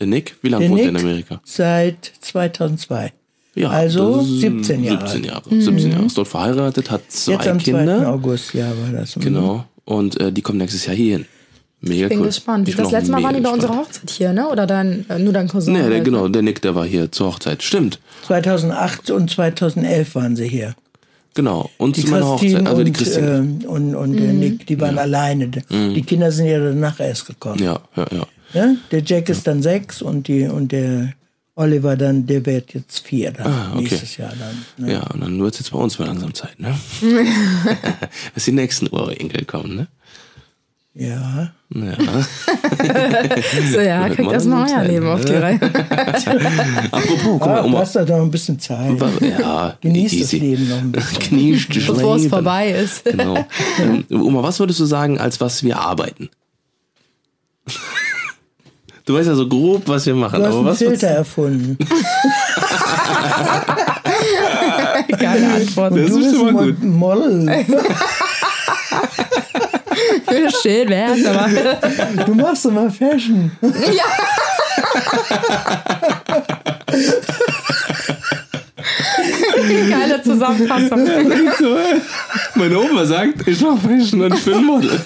Der Nick? Wie lange wohnt er in Amerika?
seit 2002.
Ja,
also
das ist
17 Jahre.
17 Jahre. 17 Jahre. Ist dort verheiratet, hat zwei
Jetzt am 2.
Kinder.
August, ja, war das.
Genau. Und äh, die kommen nächstes Jahr hier hin. Mega
Bin
cool.
gespannt.
Ich bin
das letzte Mal waren die bei unserer Hochzeit hier, ne? Oder dein, äh, nur dein Cousin?
Nee, der, genau, der Nick, der war hier zur Hochzeit. Stimmt.
2008 und 2011 waren sie hier.
Genau. Und
Die
zu meiner
Christine,
Hochzeit. Also die
und,
Christine.
ähm, und, und der Nick, die waren alleine. Die Kinder sind ja danach erst gekommen.
ja, ja, ja.
Ne? Der Jack ist dann sechs und, die, und der Oliver dann, der wird jetzt vier dann,
Ah, okay.
nächstes Jahr dann. Ne?
Ja, und dann wird es jetzt bei uns mal langsam Zeit, ne? Dass die nächsten Urenkel kommen, ne?
Ja.
Ja.
So, ja, kriegt
mal
erstmal
langsam
euer Leben auf die
ne?
Reihe.
Apropos, guck mal,
du
Oma.
hast doch noch ein bisschen Zeit.
Ja,
Genieß das
easy.
Leben noch ein bisschen.
Genieß das
Bevor es vorbei ist.
Genau. Ähm, Oma, was würdest du sagen, als was wir arbeiten? Du weißt ja so grob, was wir machen,
Du hast
aber
einen
was
Filter erfunden.
Geile Antwort.
Das
du
ist
bist
schon mal gut.
Model.
Schön wär's, aber.
Du machst immer Fashion.
Geile Zusammenfassung.
Meine Oma sagt, ich mach Fashion und ich bin Model.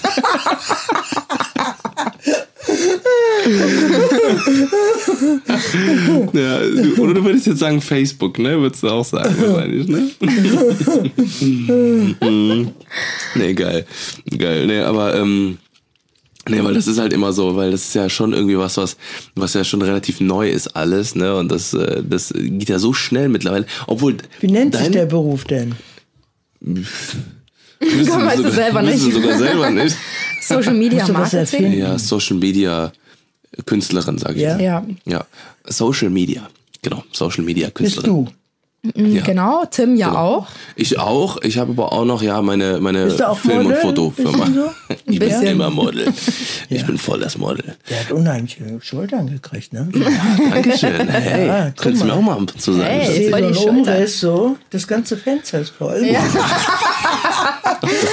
Ja, du- oder du würdest jetzt sagen Facebook, ne? Würdest du auch sagen, wahrscheinlich, ne? Mhm. nee, geil. Geil. Nee, aber, ähm, Nee, weil das ist halt immer so, weil das ist ja schon irgendwie was, was, was ja schon relativ neu ist alles, ne? Und das, äh, das geht ja so schnell mittlerweile. Obwohl.
Wie nennt sich der Beruf denn?
Wissen
Komm, weißt du
sogar-
selber
wissen
nicht.
sogar selber nicht.
Social Media Marketing.
Ja, Social Media Künstlerin, sage ich.
Ja?
Ja.
Ja, Social Media. Genau, Social Media
Bist
Künstlerin.
du?
Ja.
Genau, Tim ja auch.
Ich auch. Ich habe aber auch noch ja meine meine
Bist du auch
Film- und
Model?
Fotofirma.
Bisschen so?
Ich bin
Bisschen.
immer Model. Ich bin voll das Model.
Der hat unheimliche Schultern gekriegt, ne?
Dankeschön. Hey,
Ja,
könntest du mir
mal.
auch mal und zu sagen.
Hey.
Ich
Ist
sehe so
voll die Schulter.
Umriss so, das ganze Fenster ist voll.
Ob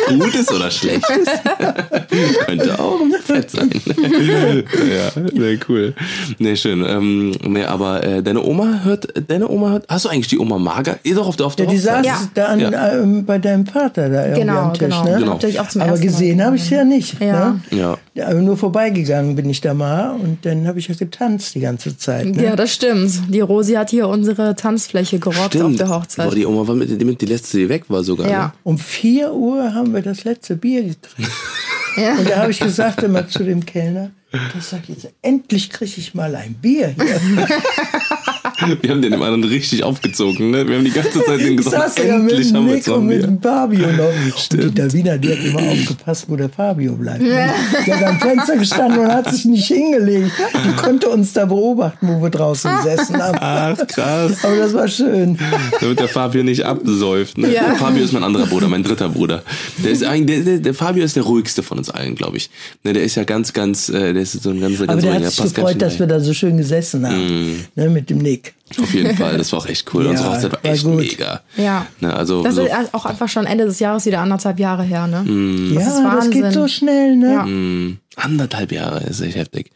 das gut ist oder schlecht ist. Könnte auch fett sein. ja, nee, cool. Nee, schön. Ähm, nee, aber äh, deine Oma hört, deine Oma hört, hast du eigentlich die Oma Marga? Ihr doch auf der, auf der
Ja, die
Hochzeit.
saß
Ja.
da an,
Ja.
ähm, bei deinem Vater da irgendwie
Genau,
am Tisch,
genau.
ne?
Genau.
Euch auch zum
Aber
ersten Mal
gesehen habe ich es ja nicht.
Ja.
Ne?
Ja.
Ja, aber nur vorbeigegangen bin ich da mal und dann habe ich ja getanzt die ganze Zeit. Ne?
Ja, das stimmt. Die Rosi hat hier unsere Tanzfläche gerockt auf der Hochzeit.
Boah, die Oma war mit, mit die letzte, die weg war sogar.
ja.
Ne?
Um 4 Uhr haben wir das letzte Bier gekriegt.
ja.
Und da habe ich gesagt immer zu dem Kellner, ich sag jetzt, endlich kriege ich mal ein Bier hier.
Wir haben den dem anderen richtig aufgezogen, ne? Wir haben die ganze Zeit den
Ich
gesagt,
saß ja mit
endlich
dem
haben wir
Nick und mit Fabio noch. Und die Davina, die hat immer aufgepasst, wo der Fabio bleibt. Ne? Die hat am Fenster gestanden und hat sich nicht hingelegt. Die konnte uns da beobachten, wo wir draußen gesessen haben.
Ach, krass.
Aber das war schön.
Damit der Fabio nicht absäuft. Ne?
Ja.
Der Fabio ist mein anderer Bruder, mein dritter Bruder. Der, ist eigentlich, der, der, der Fabio ist der ruhigste von uns allen, glaube ich. Ne, der ist ja ganz, ganz, äh, der ist so ein ganz, ganz
Aber der
ruhiger,
hat sich
ganz
gefreut, dass wir da so schön gesessen haben. Ne, mit dem Nick.
Auf jeden Fall, das war auch echt cool.
Ja,
Unsere Hochzeit war
war
echt
gut.
mega.
Ja.
Ne, also
Das
so,
ist auch einfach schon Ende des Jahres wieder anderthalb Jahre her, ne?
Mm.
Das
ja,
ist
das geht so schnell, ne?
Ja.
mh, anderthalb Jahre ist echt heftig.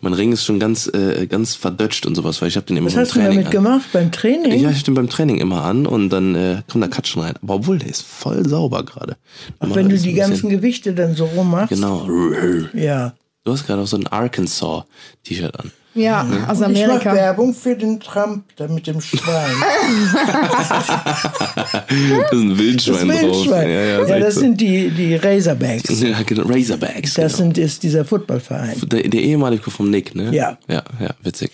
Mein Ring ist schon ganz, äh, ganz verdötscht und sowas, weil ich habe den immer
Was
beim
hast du
Training
damit
an.
gemacht? Beim Training?
Ja, ich hab den beim Training immer an und dann äh, kommt da Katschen rein. Aber obwohl, der ist voll sauber gerade.
Ach,
Immer
wenn du die ganzen Gewichte dann so rummachst.
Genau.
Ja.
Du hast gerade auch so ein Arkansas-T-Shirt an.
Ja, aus
Und ich mache
Amerika.
Werbung für den Trump, da mit dem Schwein.
Da ist ein
Das
Wildschwein, drauf.
Wildschwein.
Ja, ja,
Ja, das
so.
sind die, die Razorbacks.
ja, genau. Razorbacks.
Das
genau.
sind, ist dieser Footballverein.
der, der ehemalige vom Nick, ne?
Ja.
Ja, ja, witzig.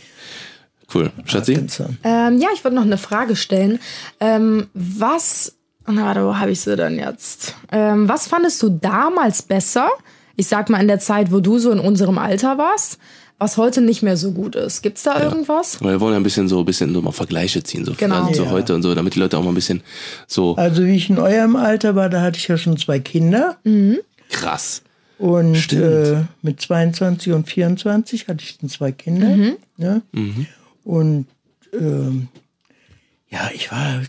Cool. Schatzi?
Ähm, ja, ich wollte noch eine Frage stellen. Ähm, was, na, warte, wo habe ich sie denn jetzt? Ähm, was fandest du damals besser? Ich sag mal in der Zeit, wo du so in unserem Alter warst, was heute nicht mehr so gut ist. Gibt's da irgendwas?
Weil wir wollen ja ein bisschen so, ein bisschen so mal Vergleiche ziehen, so
Genau.
also zu
Ja.
heute und so, damit die Leute auch mal ein bisschen so
Also wie ich in eurem Alter war, da hatte ich ja schon zwei Kinder.
krass.
Und
Stimmt.
äh, mit 22 und 24 hatte ich dann zwei Kinder. Ne? Und ähm, ja, ich war.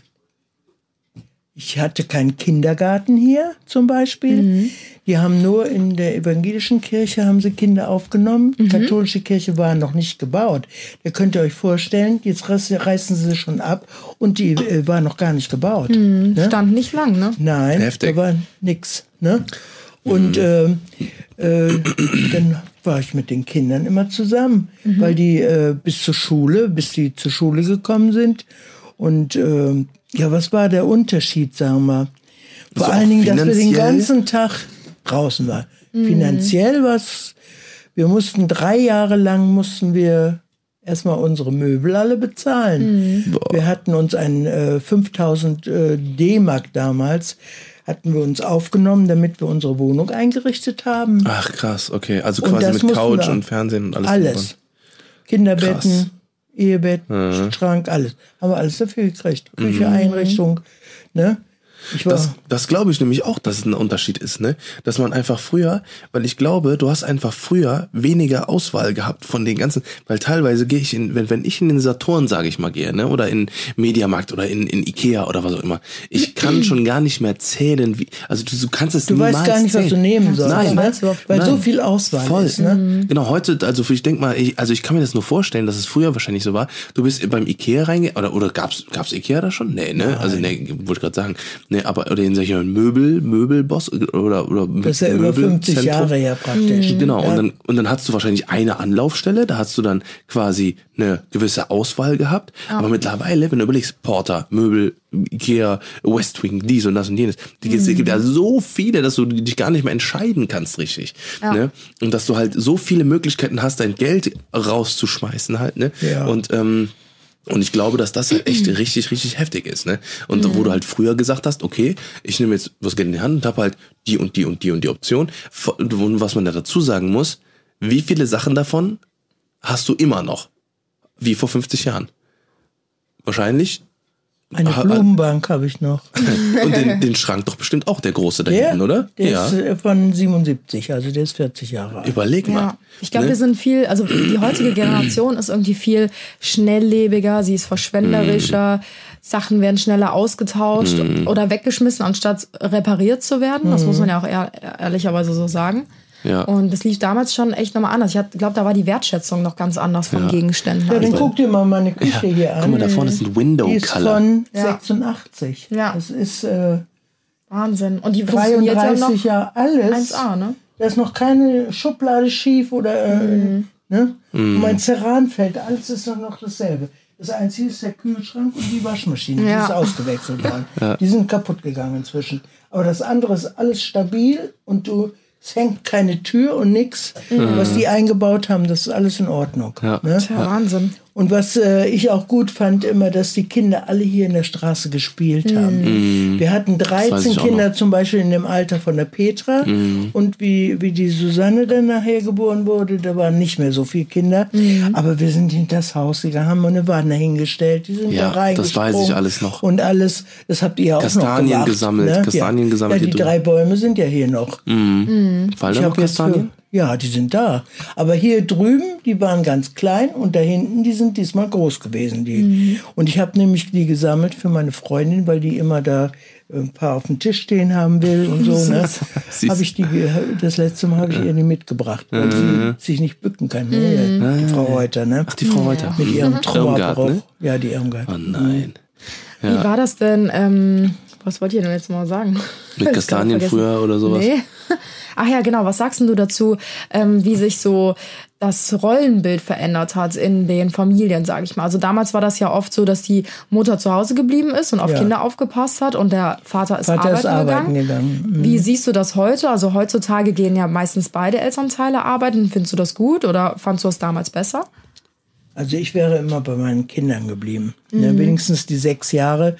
Ich hatte keinen Kindergarten hier zum Beispiel. Die haben nur in der evangelischen Kirche haben sie Kinder aufgenommen. Die katholische Kirche war noch nicht gebaut. Da könnt ihr euch vorstellen, jetzt reiß- reißen sie schon ab und die äh, war noch gar nicht gebaut. Ne?
Stand nicht lang, ne?
Nein,
Heftig.
da war nix. Ne? Und ähm, äh, dann war ich mit den Kindern immer zusammen, weil die äh, bis zur Schule, bis die zur Schule gekommen sind. Und ähm, ja, was war der Unterschied, sagen wir? Vor
Also
allen Dingen, dass wir den ganzen Tag draußen waren. Finanziell was, wir mussten drei Jahre lang mussten wir erstmal unsere Möbel alle bezahlen. Wir hatten uns ein äh, 5000 äh, D-Mark damals, hatten wir uns aufgenommen, damit wir unsere Wohnung eingerichtet haben.
Ach krass, okay. Also quasi mit Couch und Fernsehen und alles.
Alles. Kinderbetten,
Krass.
Ehebett, Schrank, alles. Haben wir alles dafür gekriegt. Küche, Einrichtung. Ne? Ich war,
Das, das glaube ich nämlich auch, dass es ein Unterschied ist, ne? Dass man einfach früher, weil ich glaube, du hast einfach früher weniger Auswahl gehabt von den ganzen, weil teilweise gehe ich in, wenn, wenn ich in den Saturn, sage ich mal, gehe, ne? Oder in Mediamarkt oder in, in Ikea oder was auch immer, ich kann schon gar nicht mehr zählen, wie, also du, du kannst es
du weißt gar nicht, was du
zählen.
nehmen sollst.
Nein,
ne?
du überhaupt?
Weil so
Nein.
viel Auswahl
Voll.
ist. Ne?
Genau, heute, also ich denke mal, ich, also ich kann mir das nur vorstellen, dass es früher wahrscheinlich so war. Du bist beim Ikea reinge oder oder gab's gab's Ikea da schon? Nee, ne? Also nee, wollte ich gerade sagen. Nee, aber oder in solche Möbel, Möbelboss oder oder
Das ist ja über 50 Jahre her praktisch.
Genau, und dann und dann hast du wahrscheinlich eine Anlaufstelle, da hast du dann quasi eine gewisse Auswahl gehabt, aber mittlerweile, wenn du überlegst, Porter, Möbel, Ikea, Westwing, dies und das und jenes, die, es gibt ja so viele, dass du dich gar nicht mehr entscheiden kannst richtig, ne? Und dass du halt so viele Möglichkeiten hast, dein Geld rauszuschmeißen halt, ne?
Ja.
Und ähm, und ich glaube, dass das halt echt richtig, richtig heftig ist, ne? Und wo du halt früher gesagt hast, okay, ich nehme jetzt was Geld in die Hand und habe halt die und die und die und die Option. Und was man da dazu sagen muss, wie viele Sachen davon hast du immer noch? Wie vor 50 Jahren? Wahrscheinlich.
Eine
Ha-
Blumenbank habe ich noch.
Und den, den Schrank doch bestimmt auch der große da
Der,
hinten, oder?
der
ja.
ist äh, von 77, also der ist 40 Jahre alt.
Überleg mal.
Ja, ich glaube,
ne?
wir sind viel, also die heutige Generation ist irgendwie viel schnelllebiger, sie ist verschwenderischer, Sachen werden schneller ausgetauscht oder weggeschmissen, anstatt repariert zu werden. Das muss man ja auch ehr, ehrlicherweise so sagen.
Ja.
Und das lief damals schon echt nochmal anders. Ich glaube, da war die Wertschätzung noch ganz anders von Gegenständen.
Ja, dann guck dir mal meine Küche hier an.
Guck mal, da vorne ist ein
Die ist von
Ja.
86.
Ja.
Das ist äh,
Wahnsinn. Und die funktioniert ja
33
noch
Jahre alles.
1A, ne?
Da ist noch keine Schublade schief oder äh,
Mhm.
ne? Und mein Ceranfeld, alles ist doch noch dasselbe. Das Einzige ist der Kühlschrank und die Waschmaschine, die
Ja.
ist ausgewechselt worden. Die sind kaputt gegangen inzwischen. Aber das andere ist alles stabil und du, es hängt keine Tür und nix. Was die eingebaut haben, das ist alles in Ordnung.
Ja.
Ne?
Tja, Wahnsinn.
Und was äh, ich auch gut fand, immer, dass die Kinder alle hier in der Straße gespielt haben. Wir hatten
weiß
13
ich auch
Kinder zum Beispiel in dem Alter von der Petra. Und wie, wie die Susanne dann nachher geboren wurde, da waren nicht mehr so viele Kinder. Aber wir sind in das Haus gegangen, haben eine Wanne hingestellt, die sind
Ja,
da reingesprungen.
das weiß ich alles noch.
Und alles, das habt ihr auch
Kastanien
noch gemacht.
gesammelt,
ne?
Kastanien
ja.
gesammelt,
Ja, die drei Bäume sind ja hier noch.
Fallen
Ich
da noch Kastanien?
Ja, die sind da. Aber hier drüben, die waren ganz klein und da hinten, die sind diesmal groß gewesen. Die. Und ich habe nämlich die gesammelt für meine Freundin, weil die immer da äh, ein paar auf dem Tisch stehen haben will und so. Ne? Habe ich die, das letzte Mal habe ich ihr die mitgebracht, weil sie sich nicht bücken kann. Ne? Die Frau Reuter, ne?
Ach, die Frau Reuter.
Mit ihrem Trauerbruch.
ne?
Ja, die Irmgard.
Oh nein.
Wie war das denn? Ähm, was wollt ihr denn jetzt mal sagen?
Mit Kastanien früher oder sowas?
Nee. Ach ja, genau. Was sagst du dazu, ähm, wie sich so das Rollenbild verändert hat in den Familien, sage ich mal. Also damals war das ja oft so, dass die Mutter zu Hause geblieben ist und auf
Ja.
Kinder aufgepasst hat und der Vater ist
Vater
arbeiten,
ist arbeiten
gegangen.
gegangen. Mhm.
Wie siehst du das heute? Also heutzutage gehen ja meistens beide Elternteile arbeiten. Findest du das gut oder fandst du das damals besser?
Also ich wäre immer bei meinen Kindern geblieben. Ne,
Mhm.
wenigstens die sechs Jahre.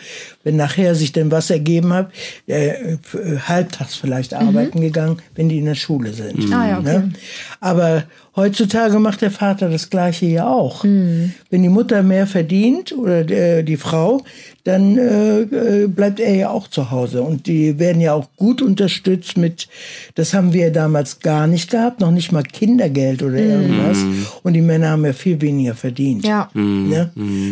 Wenn nachher sich denn was ergeben hat, äh, äh, halbtags vielleicht arbeiten gegangen, wenn die in der Schule sind.
Mhm. Ah ja, okay.
Ne? Aber heutzutage macht der Vater das Gleiche ja auch.
Mhm.
Wenn die Mutter mehr verdient oder der, die Frau, dann äh, äh, bleibt er ja auch zu Hause. Und die werden ja auch gut unterstützt mit, das haben wir damals gar nicht gehabt, noch nicht mal Kindergeld oder irgendwas. Und die Männer haben ja viel weniger verdient.
Ja.
Ne?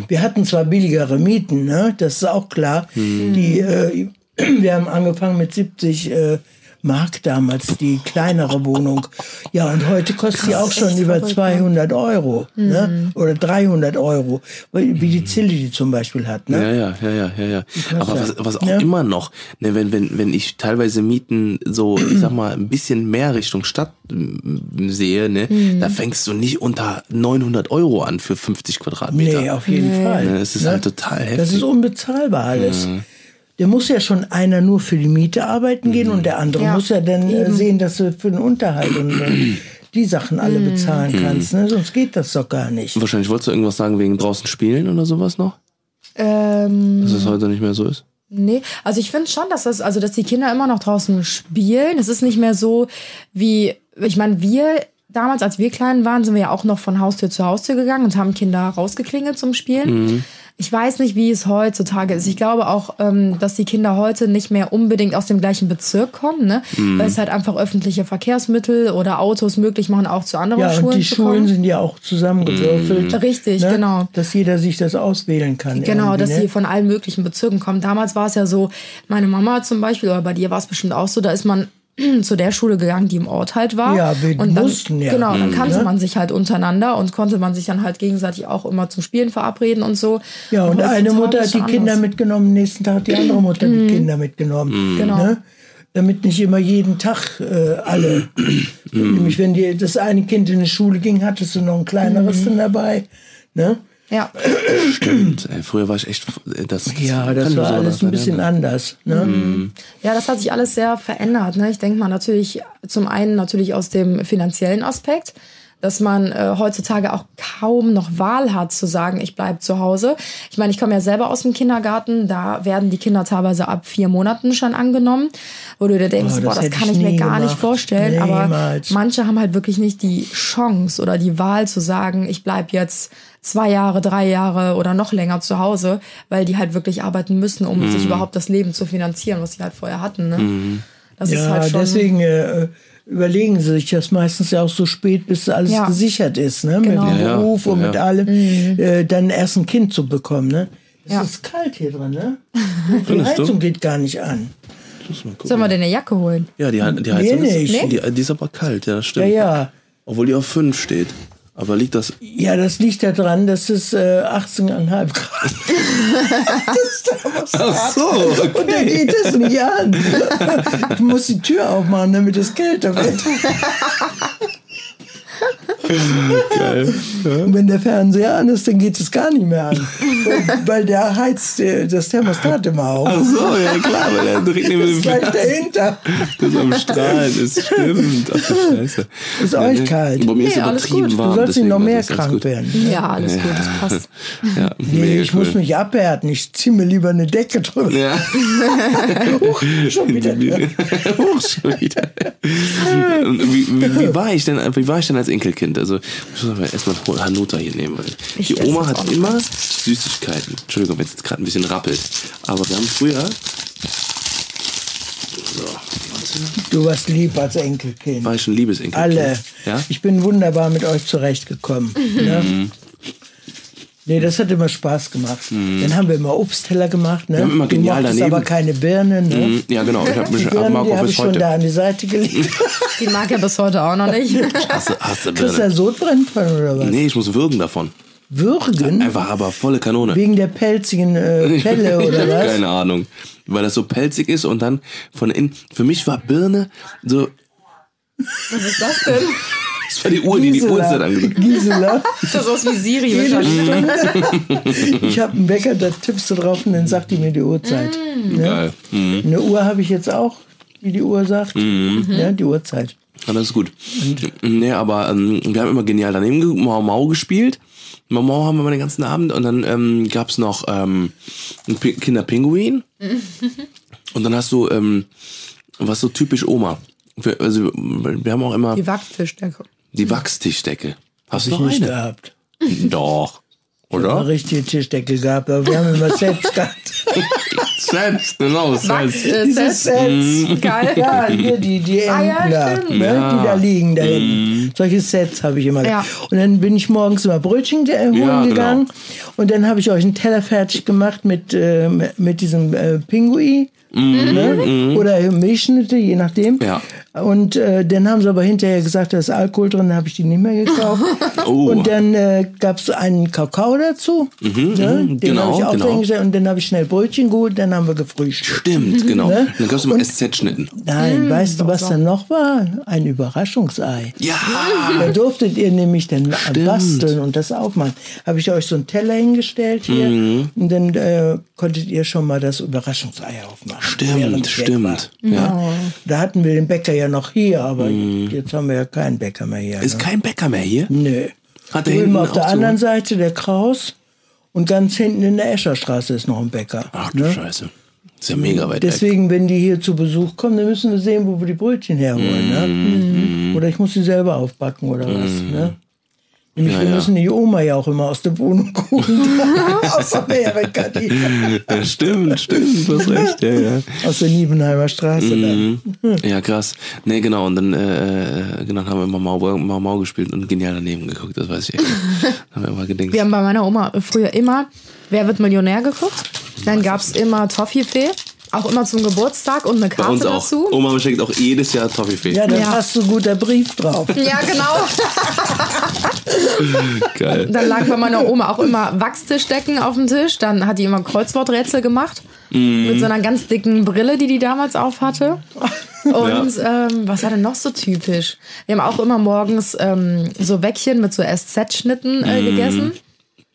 Wir hatten zwar billigere Mieten, ne? das ist auch klar. Die, äh, wir haben angefangen mit 70 äh, Mark damals, die kleinere Wohnung. Ja, und heute kostet sie auch schon über 200 Euro ne? oder 300 Euro, weil- wie die Zille die zum Beispiel hat. Ne?
Ja, ja, ja, ja, ja, ja. Aber was, was auch
Ja.
immer noch, ne, wenn, wenn, wenn ich teilweise Mieten so, ich sag mal, ein bisschen mehr Richtung Stadt mm, sehe, ne,
Mhm.
da fängst du nicht unter 900 Euro an für 50 Quadratmeter.
Nee, auf jeden Fall.
Ne, es ist halt total heftig.
Das ist unbezahlbar alles. Der muss ja schon einer nur für die Miete arbeiten gehen und der andere
Ja,
muss ja dann äh, sehen, dass du für den Unterhalt und die Sachen alle bezahlen kannst. Ne? Sonst geht das doch gar nicht.
Wahrscheinlich wolltest du irgendwas sagen wegen draußen spielen oder sowas noch?
Ähm,
Dass es heute nicht mehr so ist?
Nee, also ich finde schon, dass das, also dass die Kinder immer noch draußen spielen. Es ist nicht mehr so wie, ich meine, wir damals, als wir klein waren, sind wir ja auch noch von Haustür zu Haustür gegangen und haben Kinder rausgeklingelt zum Spielen. Ich weiß nicht, wie es heutzutage ist. Ich glaube auch, ähm, dass die Kinder heute nicht mehr unbedingt aus dem gleichen Bezirk kommen, ne? weil es halt einfach öffentliche Verkehrsmittel oder Autos möglich machen, auch zu anderen
Ja,
Schulen
und die Schulen sind ja auch zusammengewürfelt.
Richtig, genau.
Dass jeder sich das auswählen kann.
Genau, dass
ne?
sie von allen möglichen Bezirken kommen. Damals war es ja so, meine Mama zum Beispiel, oder bei dir war es bestimmt auch so, da ist man zu der Schule gegangen, die im Ort halt war.
Ja, wir
und dann,
mussten ja.
Genau, dann kannte
Ne?
man sich halt untereinander und konnte man sich dann halt gegenseitig auch immer zum Spielen verabreden und so.
Ja, und eine
heutzutage
Mutter hat die
schon
Kinder
anders.
mitgenommen, nächsten Tag hat die andere Mutter die Kinder mitgenommen.
Genau.
Ne? Damit nicht immer jeden Tag äh, alle. Nämlich, wenn die, das eine Kind in die Schule ging, hattest du noch ein kleineres dann dabei. Ne?
Ja,
Stimmt. Ey, früher war ich echt. Das,
Ja,
kann
das war
so
alles ein bisschen
erinnern.
anders. Ne?
ja, das hat sich alles sehr verändert. Ne? Ich denke mal natürlich zum einen natürlich aus dem finanziellen Aspekt, dass man äh, heutzutage auch kaum noch Wahl hat zu sagen, ich bleib zu Hause. Ich meine, ich komme ja selber aus dem Kindergarten, da werden die Kinder teilweise ab vier Monaten schon angenommen, wo du dir denkst,
Oh, das
boah, das kann
ich
ich mir gar nicht
gemacht.
vorstellen. Aber
Niemals.
manche haben halt wirklich nicht die Chance oder die Wahl zu sagen, ich bleib jetzt zwei Jahre, drei Jahre oder noch länger zu Hause, weil die halt wirklich arbeiten müssen, um
Mhm.
sich überhaupt das Leben zu finanzieren, was sie halt vorher hatten. Ne? Das ist
Ja,
halt schon.
deswegen äh, überlegen sie sich das meistens ja auch so spät, bis alles
Ja.
gesichert ist, ne?
Genau.
Mit dem
Ja, ja.
Beruf und
Ja,
mit
ja.
allem, äh, dann erst ein Kind zu bekommen, ne? Es
Ja.
ist kalt hier drin, ne? Die? Heizung geht gar nicht an.
Sollen wir dir eine Jacke holen?
Ja, die, die Heizung
Nee,
ist,
nicht.
Die, die ist aber kalt, ja, das
Ja,
stimmt.
ja.
Obwohl die auf 5 steht. Aber liegt das.
Ja, das liegt daran, dass es äh, 18,5 Grad
Ach so,
Und da geht es nicht an. Ich muss die Tür aufmachen, damit es kälter wird.
geil.
Und wenn der Fernseher an ist, dann geht es gar nicht mehr an. Weil der heizt äh, das Thermostat immer auf.
Ach so, ja klar, weil er direkt neben
Das
dem
ist gleich dahinter.
Das am Strahlen ist, stimmt. Ach du Scheiße.
Ist euch kalt?
Bei mir ist
Nee,
übertrieben warm.
Du sollst nicht noch mehr
ist
krank werden.
Ja, alles gut, das passt.
Ja,
Nee, ich
cool.
muss mich abhärten. Ich ziehe mir lieber eine Decke drüber.
Ja,
Huch, schon wieder.
Hoch schon wieder. Wie, wie, wie, war ich denn, wie war ich denn als Enkelkind? Also, ich muss aber erstmal Hanuta hier nehmen. Weil
Ich
die Oma hat immer. Süßigkeiten. Entschuldigung, wenn es jetzt gerade ein bisschen rappelt. Aber wir haben früher. So.
Du warst lieb als Enkelkind.
War ich ein liebes Enkelkind?
Alle.
Ja?
Ich bin wunderbar mit euch zurechtgekommen. Ne? Nee, das hat immer Spaß gemacht. Dann haben wir immer Obstteller gemacht. Ne?
haben immer
du
genial
mochtest
daneben.
aber keine Birnen. Ne?
Mhm, Ja, genau. Ich habe mich
Die Birnen,
Marco
die habe
bis
ich schon
heute.
da an die Seite gelegt.
Die mag er bis heute auch noch nicht.
Hast du, hast du
Kriegst du da
Birne?
Sodbrennen von oder was?
Nee, ich muss würgen davon.
Würgen?
Einfach aber volle Kanone.
Wegen der pelzigen äh, Pelle
ich
oder was?
keine Ahnung. Weil das so pelzig ist und dann von innen. Für mich war Birne so.
Was ist das denn?
Das war die Uhr, die die Uhrzeit angesagt hat.
Gisela.
Ist das aus wie Siri
Jede? Stunde. Ich habe einen Wecker, da tippst du drauf und dann sagt die mir die Uhrzeit.
Mm.
Ne?
Geil. Mhm.
Eine Uhr habe ich jetzt auch, die die Uhr sagt. Ja, die Uhrzeit.
Ja, das ist gut. Nee, aber ähm, wir haben immer genial daneben ge- Mau Mau gespielt. Mau Mau haben wir immer den ganzen Abend und dann ähm, gab's noch ähm, Pi- Kinderpinguin. und dann hast du, ähm, was so typisch Oma. Wir, also wir haben auch immer
Die Wachstischdecke.
Die Wachstischdecke. Hast
Hab
du noch
ich nicht
eine?
gehabt.
Doch.
Eine
Oder?
richtige Tischdecke gehabt, aber wir haben immer Sets gehabt.
Selbst, genau.
Wachs,
Selbst.
äh.
Sets.
Geil.
Ja, hier die, die
Ah,
Enten
ja,
da,
stimmt.
ne,
Ja.
die da liegen da hinten. Solche Sets habe ich immer
Ja.
gehabt. Und dann bin ich morgens immer Brötchen äh, holen
Ja, genau.
gegangen. Und dann habe ich euch einen Teller fertig gemacht mit, äh, mit diesem äh, Pinguin. Ne? Oder Milchschnitte, je nachdem.
Ja.
Und äh, dann haben sie aber hinterher gesagt, da ist Alkohol drin, dann habe ich die nicht mehr gekauft.
Oh.
Und dann äh, gab es einen Kakao dazu. ne? Den
genau,
habe ich auch
genau.
dahingestellt. Und dann habe ich schnell Brötchen geholt, dann haben wir gefrühstückt.
Stimmt, genau.
Ne?
Dann gab's immer SZ-Schnitten.
Nein, weißt du, was dann noch war? Ein Überraschungsei.
Ja.
Da durftet ihr nämlich dann basteln und das aufmachen. Habe ich euch so einen Teller hingestellt hier
Mhm.
und dann äh, konntet ihr schon mal das Überraschungsei aufmachen.
Stimmt, stimmt. Ja.
Da hatten wir den Bäcker ja noch hier, aber jetzt haben wir ja keinen Bäcker mehr hier.
Mhm. Ist
ne?
kein Bäcker mehr hier?
Nö.
Hat hinten
auf der
so-
anderen Seite der Kraus und ganz hinten in der Escherstraße ist noch ein Bäcker.
Ach du
ne?
Scheiße. Ist ja mega weit weg.
Deswegen, wenn die hier zu Besuch kommen, dann müssen wir sehen, wo wir die Brötchen herholen.
Mhm.
Ne? Oder ich muss sie selber aufbacken oder was. Ne? Nämlich,
Ja,
wir
ja.
müssen die Oma ja auch immer aus der Wohnung holen. aus Amerika, die,
Ja, stimmt, stimmt, du hast recht, ja, ja.
aus der Niebenheimer Straße. Dann.
Ja, krass. Nee, genau, und dann, äh, genau, haben wir immer Mau, Mau, Mau gespielt und genial daneben geguckt, das weiß ich echt. haben wir immer gedenkt.
Wir haben bei meiner Oma früher immer Wer wird Millionär geguckt. Dann gab es immer Toffifee, auch immer zum Geburtstag und eine
Bei
Karte
uns auch.
dazu.
Oma schenkt auch jedes Jahr Toffifee.
Ja, da
Ja.
passt so gut der Brief drauf.
Ja, genau.
Geil.
Dann lag bei meiner Oma auch immer Wachstischdecken auf dem Tisch. Dann hat die immer Kreuzworträtsel gemacht. Mit so einer ganz dicken Brille, die die damals auf hatte. Und ähm, was war denn noch so typisch? Wir haben auch immer morgens ähm, so Weckchen mit so SZ-Schnitten äh, gegessen.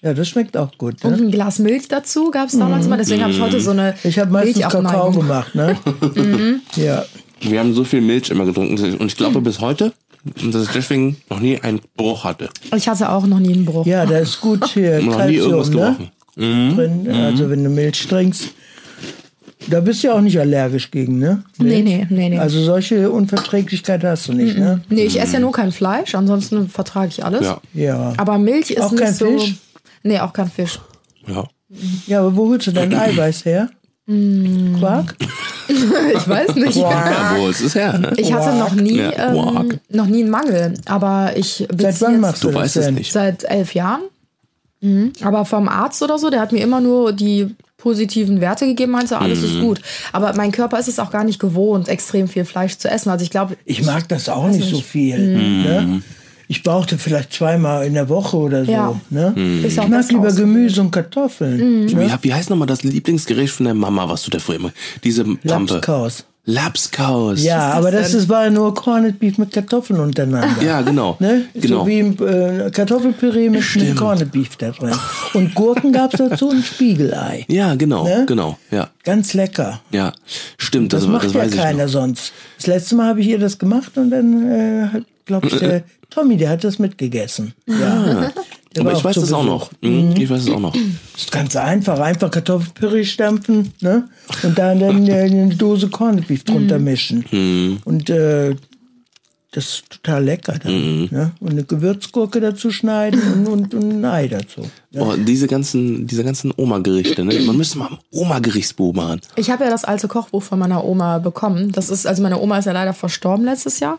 Ja, das schmeckt auch gut.
Und
Ne?
ein Glas Milch dazu gab es damals immer. Deswegen habe ich heute so eine
Ich habe meistens Kakao gemacht, ne?
Mhm.
ja.
Wir haben so viel Milch immer getrunken und ich glaube bis heute, dass ich deswegen noch nie einen Bruch hatte.
Ich hatte auch noch nie einen Bruch.
Ja, da ist gut hier
Noch nie irgendwas
Kalzium,
gebrochen.
ne? Drin. Also wenn du Milch trinkst. Da bist du ja auch nicht allergisch gegen, ne?
Nee, nee, nee, nee.
Also solche Unverträglichkeit hast du nicht, ne?
nee, ich esse ja nur kein Fleisch, ansonsten vertrage ich alles.
Ja,
Ja.
Aber Milch ist
Auch
nicht
kein
so.
Fisch?
Nee, auch kein Fisch.
ja.
Ja, aber wo holst du dein Eiweiß her?
Mm.
Quark?
Ich weiß nicht.
Ja, wo ist es her? Ne?
Ich hatte noch nie,
Ja,
ähm, noch nie einen Mangel, aber ich
Seit wann
jetzt
machst du,
Du
das
weißt es nicht.
seit elf Jahren. Mhm. Aber vom Arzt oder so, der hat mir immer nur die positiven Werte gegeben, meinte, alles ist gut. Aber mein Körper ist es auch gar nicht gewohnt, extrem viel Fleisch zu essen. Also ich glaube,
Ich mag das auch nicht so viel.
Mm.
Ne? Ich brauchte vielleicht zweimal in der Woche oder so.
Ja.
Ne?
Ist auch
Ich mag lieber Gemüse und Kartoffeln.
Wie, wie heißt nochmal das Lieblingsgericht von der Mama, was du da früher immer? Diese Pampe.
Lapskaus.
Lapskaus.
Ja,
das
aber das ist, war nur Corned Beef mit Kartoffeln untereinander.
Ja, genau.
Ne?
Genau.
So wie ein äh, Kartoffelpüree mit einem Corned Beef da drin. Und Gurken gab es dazu und Spiegelei.
Ja, genau,
Ne?
genau. Ja,
Ganz lecker.
ja. Stimmt, das,
Das macht
das
ja keiner sonst. Das letzte Mal habe ich ihr das gemacht und dann, äh, hat, glaube ich, der Tommy, der hat das mitgegessen. Ja. Der war
Aber ich weiß das auch noch. Mhm. Ich weiß es auch noch.
Das ist ganz einfach. Einfach Kartoffelpüree stampfen ne? und dann, äh, eine Dose Corned Beef drunter mischen.
Mhm.
Und äh, das ist total lecker dann.
Mhm.
Ne? Und eine Gewürzgurke dazu schneiden und, und, und ein Ei dazu.
Oh, diese ganzen, diese ganzen Oma-Gerichte, ne? Man müsste mal ein Oma-Gerichtsbuch machen.
ich habe ja das alte Kochbuch von meiner Oma bekommen. Das ist, also meine Oma ist ja leider verstorben letztes Jahr.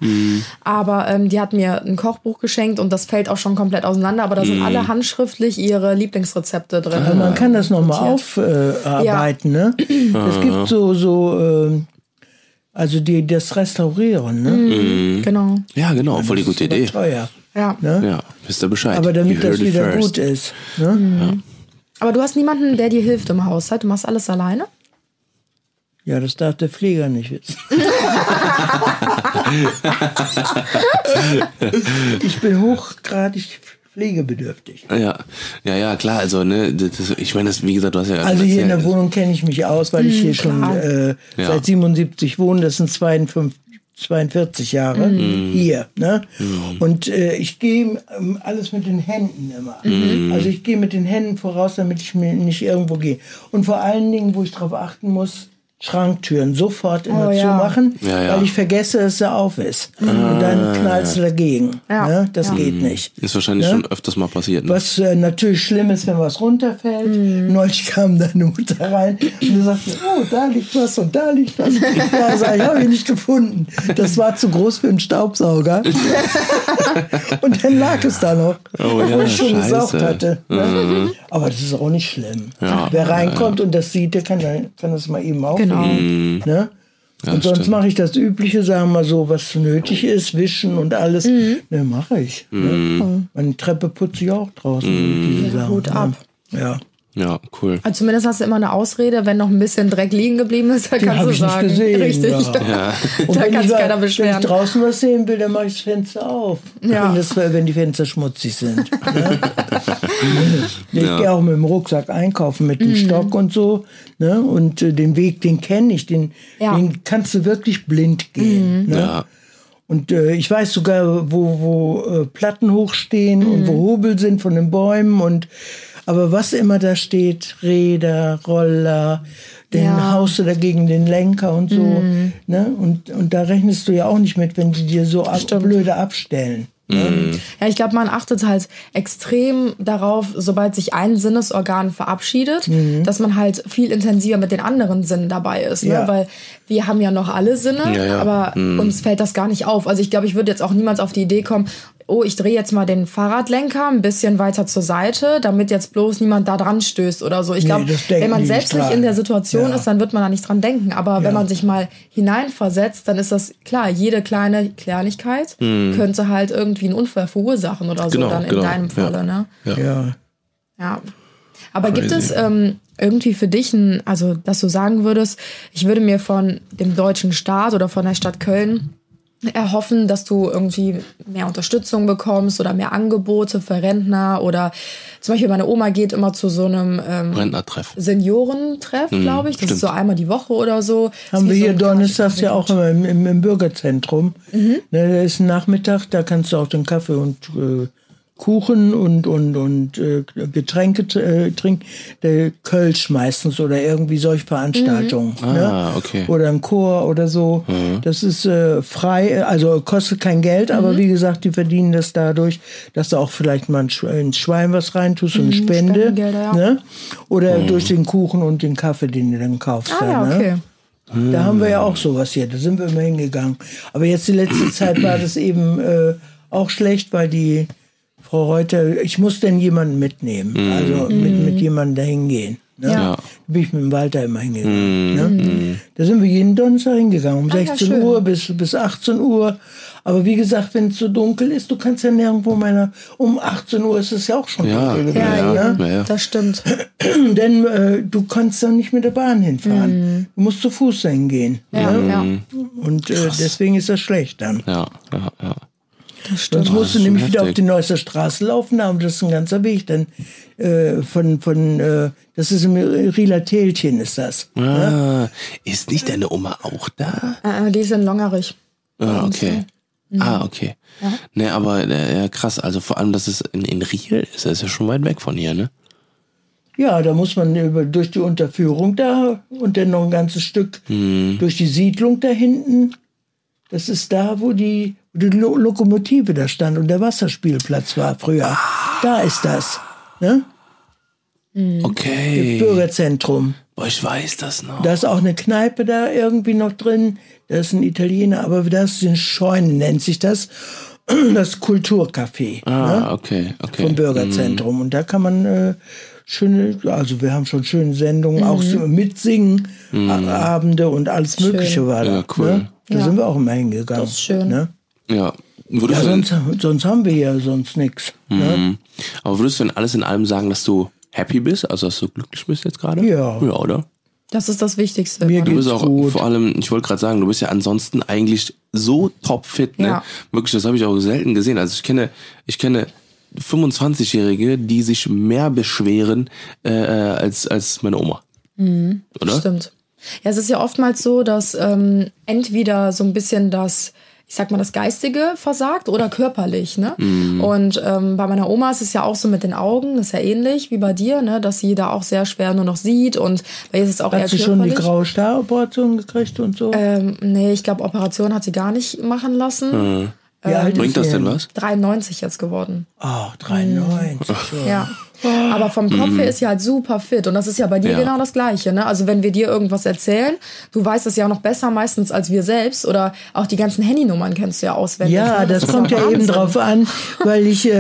Aber ähm, die hat mir ein Kochbuch geschenkt und das fällt auch schon komplett auseinander. Aber da sind alle handschriftlich ihre Lieblingsrezepte drin.
Aber man kann das nochmal aufarbeiten. Ne? Es gibt so, so ähm, also die das Restaurieren. Ne?
Genau.
Ja, genau, voll die gute
Aber
Idee.
teuer.
Ja.
Ne?
Ja, wisst ihr Bescheid.
Aber
You
damit das wieder
first.
gut ist. Ne?
Aber du hast niemanden, der dir hilft im Haushalt. Du machst alles alleine?
Ja, das darf der Pfleger nicht wissen. Ich bin hochgradig pflegebedürftig.
Ja, ja, ja, klar. Also, ne, das, ich meine, das, wie gesagt, du hast ja.
Also hier in der. Wohnung kenne ich mich aus, weil ich hier schon äh,
Ja.
seit 77 wohne. Das sind 52, 42 Jahre hier. Ne? Und äh, ich gehe ähm, alles mit den Händen immer. Also ich gehe mit den Händen voraus, damit ich mir nicht irgendwo gehe. Und vor allen Dingen, wo ich darauf achten muss, Schranktüren sofort immer
Oh, ja.
zumachen,
Ja, ja.
weil ich vergesse, dass er auf ist. Und dann knallst du dagegen.
Ja.
Ne? Das geht nicht.
Ist wahrscheinlich
Ja?
schon öfters mal passiert. Ne?
Was äh, natürlich schlimm ist, wenn was runterfällt.
Mhm.
Neulich kam deine Mutter rein und sagte, oh, da liegt was und da liegt was. Ja, sag ich, habe ich nicht gefunden. Das war zu groß für einen Staubsauger. und dann lag es da noch,
Oh
wo
ja,
ich schon
scheiße.
gesaugt hatte. Ne? Aber das ist auch nicht schlimm. Wer reinkommt und das sieht, der kann, kann das mal eben aufnehmen.
Genau.
Ne? und sonst mache ich das Übliche, sagen wir mal so, was nötig ist, wischen und alles.
Mhm.
Ne, mache ich. Ne? Meine Treppe putze ich auch draußen. Diese Sachen,
Hut
ne?
ab.
Ja.
Ja, cool.
Also zumindest hast du immer eine Ausrede, wenn noch ein bisschen Dreck liegen geblieben ist, dann
Den
kannst du
ich nicht
sagen.
gesehen.
Richtig.
Ja. Und
Da
wenn
kann
ich,
sich keiner
wenn
beschweren.
ich draußen was sehen will, dann mache ich das Fenster auf.
Ja.
Wenn, das, wenn die Fenster schmutzig sind. Ne? ich gehe auch mit dem Rucksack einkaufen, mit
Mhm.
dem Stock und so. Ne? Und äh, den Weg, den kenne ich. Den,
Ja.
den kannst du wirklich blind gehen. Ne?
Ja.
Und äh, ich weiß sogar, wo, wo äh, Platten hochstehen und wo Hobel sind von den Bäumen. Und aber was immer da steht, Räder, Roller, den
Ja.
haust du dagegen den Lenker und so. Ne? Und, und da rechnest du ja auch nicht mit, wenn die dir so ab, blöde abstellen.
Ja, ich glaube, man achtet halt extrem darauf, sobald sich ein Sinnesorgan verabschiedet,
Mhm.
dass man halt viel intensiver mit den anderen Sinnen dabei ist. Ne?
Ja.
Weil wir haben ja noch alle Sinne,
Ja, ja.
aber uns fällt das gar nicht auf. Also ich glaube, ich würde jetzt auch niemals auf die Idee kommen, oh, ich drehe jetzt mal den Fahrradlenker ein bisschen weiter zur Seite, damit jetzt bloß niemand da dran stößt oder so. Ich
Nee,
glaube,
denken
wenn man selbst nicht in der Situation
Ja.
ist, dann wird man da nicht dran denken. Aber wenn man sich mal hineinversetzt, dann ist das klar, jede kleine Kleinigkeit könnte halt irgendwie einen Unfall verursachen oder so
Genau,
dann in
genau.
deinem
Ja.
Falle, ne?
Ja.
Ja.
Ja. Aber gibt
Crazy.
es ähm, irgendwie für dich ein, also dass du sagen würdest, ich würde mir von dem deutschen Staat oder von der Stadt Köln erhoffen, dass du irgendwie mehr Unterstützung bekommst oder mehr Angebote für Rentner oder zum Beispiel meine Oma geht immer zu so einem ähm,
Rentnertreff.
Seniorentreff, glaube ich. Das
stimmt.
ist so einmal die Woche oder so.
Haben wir
so
hier donnerstags ja auch im, im, im Bürgerzentrum. Ne, da ist ein Nachmittag, da kannst du auch den Kaffee und äh, Kuchen und, und, und äh, Getränke äh, trinken. Der Kölsch meistens oder irgendwie solche Veranstaltungen. Ne?
Ah, okay.
Oder ein Chor oder so. Das ist äh, frei, also kostet kein Geld, aber wie gesagt, die verdienen das dadurch, dass du auch vielleicht mal ins Schwein was reintust, so eine Spende.
Spendengelder, ja.
Ne? Oder durch den Kuchen und den Kaffee, den du dann kaufst.
Ah
da,
ja,
ne?
okay.
Da haben wir ja auch sowas hier, da sind wir immer hingegangen. Aber jetzt die letzte Zeit war das eben äh, auch schlecht, weil die Frau Reuter, ich muss denn jemanden mitnehmen, also mit, mit jemandem da hingehen. Ne?
Ja.
Ja.
Da bin ich mit dem Walter immer hingegangen. Ne? Da sind wir jeden Donnerstag hingegangen, um
ja,
16
schön.
Uhr bis, bis 18 Uhr. Aber wie gesagt, wenn es so dunkel ist, du kannst ja nirgendwo meiner, um 18 Uhr ist es ja auch schon
Ja,
dunkel
Ja,
gewesen,
ja,
ne?
ja, ja.
das stimmt.
Denn äh, du kannst dann nicht mit der Bahn hinfahren. Du musst zu Fuß hingehen.
Ja, ja.
Und äh, deswegen ist das schlecht dann.
Ja, ja, ja.
Das stimmt.
Sonst musst du nämlich wieder auf die Neusser Straße laufen, aber das ist ein ganzer Weg. Dann äh, von, von äh, das ist im Rieler Tälchen ist das.
Ah, ist nicht deine Oma auch da?
Äh, die ist in Longerich.
Ah, okay. Ah, okay. Ne, aber äh, ja, krass, also vor allem, dass es in, in Riel ist, das ist ja schon weit weg von hier, ne?
Ja, da muss man über, durch die Unterführung da und dann noch ein ganzes Stück durch die Siedlung da hinten. Das ist da, wo die, die Lo Lokomotive da stand und der Wasserspielplatz war früher. Da ist das. Ne?
Okay.
Bürgerzentrum.
Boah, ich weiß das noch.
Da ist auch eine Kneipe da irgendwie noch drin. Da ist ein Italiener, aber das ist eine Scheune, nennt sich das. Das Kulturcafé
ah, okay, okay.
vom Bürgerzentrum. Und da kann man äh, schöne, also wir haben schon schöne Sendungen, auch so mitsingen, A- Abende und alles Mögliche war da.
Ja, cool.
Ne? Da
Ja.
sind wir auch immer hingegangen.
Das ist schön.
Ne?
Ja.
Ja, sonst, sonst haben wir ja sonst nichts. Ne?
Mhm. aber würdest du denn alles in allem sagen, dass du happy bist, also dass du glücklich bist jetzt gerade?
Ja.
Ja, oder?
Das ist das Wichtigste.
Mir
Du
ne?
geht's
bist auch
gut.
vor allem, ich wollte gerade sagen, du bist ja ansonsten eigentlich so topfit, ne?
Ja.
Wirklich, das habe ich auch selten gesehen. Also ich kenne, ich kenne 25-Jährige, die sich mehr beschweren äh, äh, als als meine Oma. Oder?
Stimmt. Ja, es ist ja oftmals so, dass ähm, entweder so ein bisschen das, ich sag mal, das Geistige versagt oder körperlich, ne? Und ähm, bei meiner Oma ist es ja auch so mit den Augen, das ist ja ähnlich wie bei dir, ne? Dass sie da auch sehr schwer nur noch sieht und bei ihr ist es auch eher
Hat sie schon die
körperlich.
graue Staroperation gekriegt und so?
ähm, nee, ich glaube, Operation hat sie gar nicht machen lassen.
Wie alt
Bringt
ist
das
sie
denn was?
93 jetzt geworden.
Ach, 93. schon.
Ja. Aber vom Kopf her ist sie halt super fit. Und das ist ja bei dir
Ja.
genau das Gleiche. Ne? Also wenn wir dir irgendwas erzählen, du weißt es ja auch noch besser meistens als wir selbst. Oder auch die ganzen Handynummern kennst du ja auswendig.
Ja,
ne?
das
ist
kommt ja eben
Wahnsinn.
drauf an, weil ich, äh,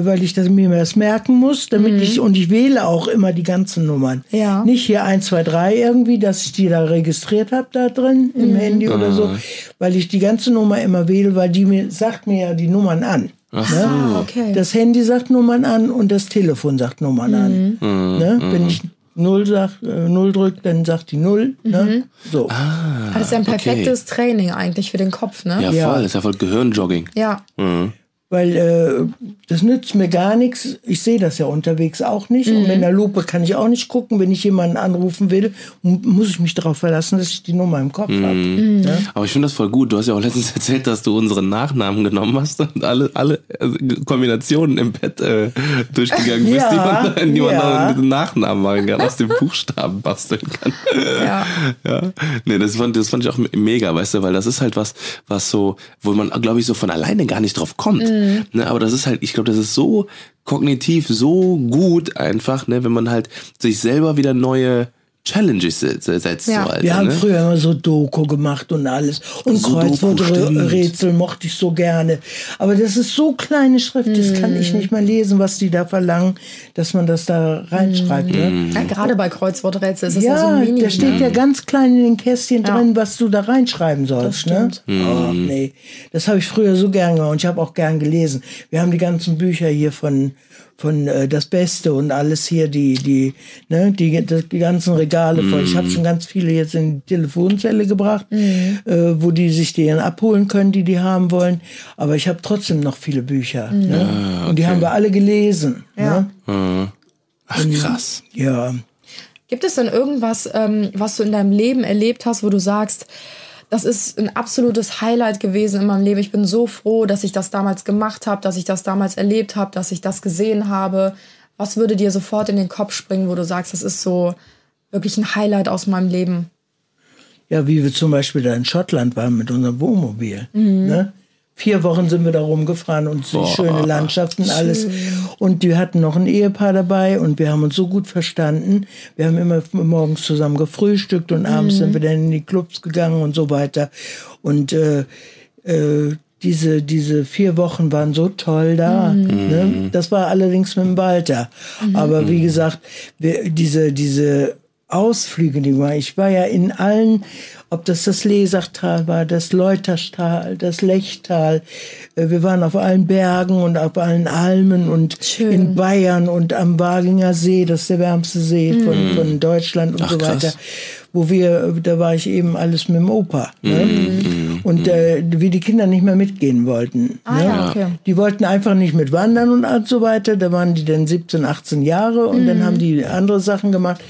äh, weil ich das mir das merken muss, damit ich und ich wähle auch immer die ganzen Nummern.
Mhm. Ja.
Nicht hier 1, 2, 3 irgendwie, dass ich die da registriert habe da drin im
Mhm.
Handy oder so, weil ich die ganze Nummer immer wähle, weil die mir sagt mir ja die Nummern an.
Ach
Ne?
Ah, okay.
Das Handy sagt Nummern an und das Telefon sagt Nummern
Mhm.
an. Ne? Wenn ich null sag, äh, null drück, dann sagt die null. Ne?
Mhm.
So.
Ah, das ist ja ein perfektes Training eigentlich für den Kopf, ne?
Ja,
Ja.
voll. Das ist ja voll Gehirnjogging.
Ja.
Weil äh, das nützt mir gar nichts. Ich sehe das ja unterwegs auch nicht. Und mit einer Lupe kann ich auch nicht gucken. Wenn ich jemanden anrufen will, mu- muss ich mich darauf verlassen, dass ich die Nummer im Kopf habe. Ne?
Aber ich finde das voll gut. Du hast ja auch letztens erzählt, dass du unseren Nachnamen genommen hast und alle, alle also Kombinationen im Bett äh, durchgegangen bist,
Ja,
die man, die man
ja.
dann mit dem Nachnamen machen kann, aus den Buchstaben basteln kann.
Ja.
Ja, nee, das fand, das fand ich auch mega, weißt du, weil das ist halt was, was so, wo man, glaube ich, so von alleine gar nicht drauf kommt. Ne, aber das ist halt, ich glaube, das ist so kognitiv so gut einfach, ne, wenn man halt sich selber wieder neue Challenges se- se- setzt.
Ja.
So, Alter,
Wir haben
ne?
früher immer so Doku gemacht und alles. Und
stimmt.
Kreuzworträtsel mochte ich so gerne. Aber das ist so kleine Schrift, das kann ich nicht mehr lesen, was die da verlangen, dass man das da reinschreibt. Ne?
ja gerade bei Kreuzworträtsel ist es ja, so
Ja,
ein Mini.
da steht ja ganz klein in den Kästchen
Ja.
drin, was du da reinschreiben sollst. Ne?
stimmt.
Oh, nee. Das habe ich früher so gern gemacht und ich habe auch gern gelesen. Wir haben die ganzen Bücher hier von von äh, das Beste und alles hier die die ne die das, die ganzen Regale voll. Ich habe schon ganz viele jetzt in die Telefonzelle gebracht, äh, wo die sich die dann abholen können, die die haben wollen. Aber ich habe trotzdem noch viele Bücher. Ne? Und die haben wir alle gelesen.
Ja.
Ne?
Ach, krass.
Ja.
Gibt es denn irgendwas, ähm, was du in deinem Leben erlebt hast, wo du sagst, das ist ein absolutes Highlight gewesen in meinem Leben. Ich bin so froh, dass ich das damals gemacht habe, dass ich das damals erlebt habe, dass ich das gesehen habe. Was würde dir sofort in den Kopf springen, wo du sagst, das ist so wirklich ein Highlight aus meinem Leben?
Ja, wie wir zum Beispiel da in Schottland waren mit unserem Wohnmobil.
Mhm.
Ne? Vier Wochen sind wir da rumgefahren und die schöne Landschaften, alles. Und die hatten noch ein Ehepaar dabei und wir haben uns so gut verstanden. Wir haben immer morgens zusammen gefrühstückt und abends sind wir dann in die Clubs gegangen und so weiter. Und äh, äh, diese, diese vier Wochen waren so toll da. Ne? Das war allerdings mit dem Walter. Aber wie gesagt, wir, diese, diese Ausflüge, die war. Ich war ja in allen, ob das das Lesachtal war, das Leutertal, das Lechtal. Äh, Wir waren auf allen Bergen und auf allen Almen und
Schön.
in Bayern und am Waginger See, das ist der wärmste See von, von Deutschland und
Ach,
so
krass.
weiter. Wo wir, da war ich eben alles mit dem Opa. Ne? Und äh, wie die Kinder nicht mehr mitgehen wollten.
Ah,
ne?
ja, okay.
Die wollten einfach nicht mit wandern und so weiter. Da waren die dann 17, 18 Jahre und dann haben die andere Sachen gemacht.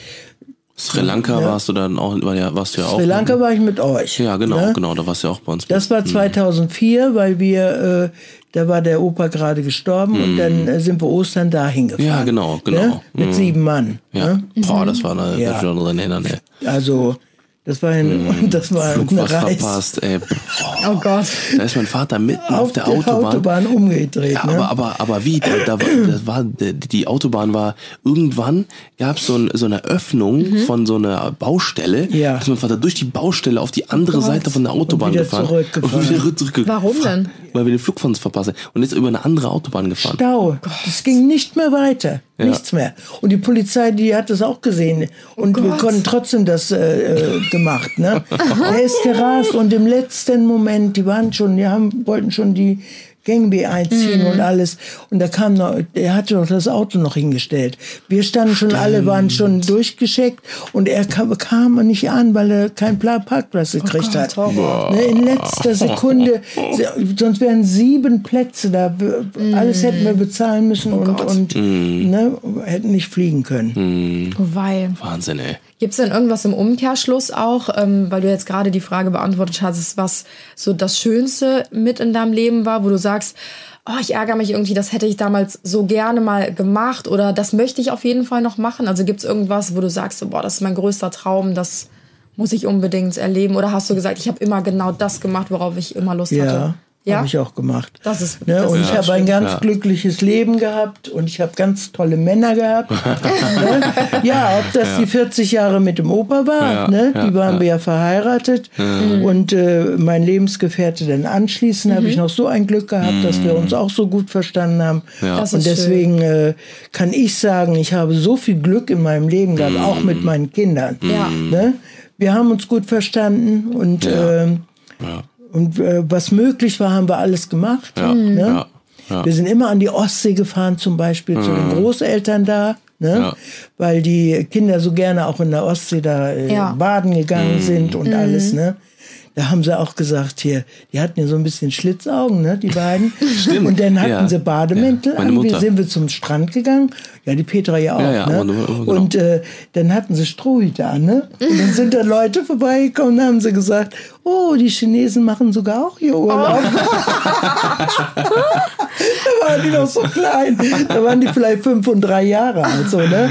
Sri Lanka warst du dann auch, war ja, warst du ja auch.
Sri Lanka war ich mit euch.
Ja, genau,
ne?
genau, da warst du ja auch bei uns.
Das war 2004, weil wir, äh, da war der Opa gerade gestorben und dann äh, sind wir Ostern dahin gefahren.
Ja, genau, genau.
Ne? Mit sieben Mann.
ja.
Ne?
Boah, das war eine
Ja.
besondere Erinnerung.
Also, das war, ein, das war
Flug
eine
was
Reise.
verpasst, ey.
Oh Gott.
Da ist mein Vater mitten auf,
Auf
der
der
Autobahn.
Autobahn umgedreht.
Ja,
ne?
aber, aber, aber wie? Da, da, war- das war, die Autobahn war, irgendwann gab es so, ein, so eine Öffnung von so einer Baustelle.
Ja.
Ist mein Vater durch die Baustelle auf die andere
Gott.
Seite von der Autobahn
wieder
gefahren.
zurückgefahren.
Und wieder zurückgefahren.
Warum denn?
Weil wir den Flug von uns verpasst haben. Und ist über eine andere Autobahn gefahren.
Stau. Es ging nicht mehr weiter.
Ja.
Nichts mehr. Und die Polizei, die hat das auch gesehen. Und wir
Gott.
konnten trotzdem das äh, äh, gemacht. Ne? er ist gerast und im letzten Moment, die waren schon, die haben, wollten schon die, Gangway einziehen und alles. Und da kam noch, er hatte doch das Auto noch hingestellt. Wir standen schon alle, waren schon durchgeschickt und er kam, kam nicht an, weil er keinen Pla- Parkplatz gekriegt
Gott,
hat. Ne, in letzter Sekunde, sonst wären sieben Plätze da, be- alles hätten wir bezahlen müssen und,
Gott.
und ne, hätten nicht fliegen können.
Oh, wei.
Wahnsinn, ey.
Gibt es denn irgendwas im Umkehrschluss auch, ähm, weil du jetzt gerade die Frage beantwortet hast, was so das Schönste mit in deinem Leben war, wo du sagst, oh, ich ärgere mich irgendwie, das hätte ich damals so gerne mal gemacht oder das möchte ich auf jeden Fall noch machen? Also gibt es irgendwas, wo du sagst, so, boah, das ist mein größter Traum, das muss ich unbedingt erleben? Oder hast du gesagt, ich habe immer genau das gemacht, worauf ich immer Lust
Ja,
hatte? Ja,
habe ich auch gemacht.
Das ist-
ne?
das
Und
ist
ich
ja
habe ein ganz
Ja.
glückliches Leben gehabt und ich habe ganz tolle Männer gehabt. ne? Ja, ob das die 40 Jahre mit dem Opa war,
Ja,
ne?
ja,
die waren
ja.
wir ja verheiratet. Und äh, mein Lebensgefährte dann anschließend habe ich noch so ein Glück gehabt, dass wir uns auch so gut verstanden haben.
Ja.
Das
Und
ist
deswegen äh, kann ich sagen, ich habe so viel Glück in meinem Leben gehabt, auch mit meinen Kindern.
Ja.
Ne? Wir haben uns gut verstanden und
Ja.
Und äh, was möglich war, haben wir alles gemacht.
Ja,
Ne?
ja, ja.
Wir sind immer an die Ostsee gefahren, zum Beispiel zu den Großeltern da, ne?
Ja.
weil die Kinder so gerne auch in der Ostsee da äh,
Ja.
baden
Mhm.
gegangen sind und alles. Ne? Da haben sie auch gesagt, hier, die hatten ja so ein bisschen Schlitzaugen, ne, die beiden.
Stimmt.
Und dann hatten
Ja.
sie Bademäntel
Ja.
An. Wir sind wir zum Strand gegangen. Ja, die Petra ja auch.
Ja, ja,
ne?
nur- genau.
Und äh, dann hatten sie Strohhüte an, ne? Und dann sind da Leute vorbeigekommen und haben sie gesagt, oh, die Chinesen machen sogar auch hier Urlaub. da waren die noch so klein. Da waren die vielleicht fünf und drei Jahre alt, so, ne?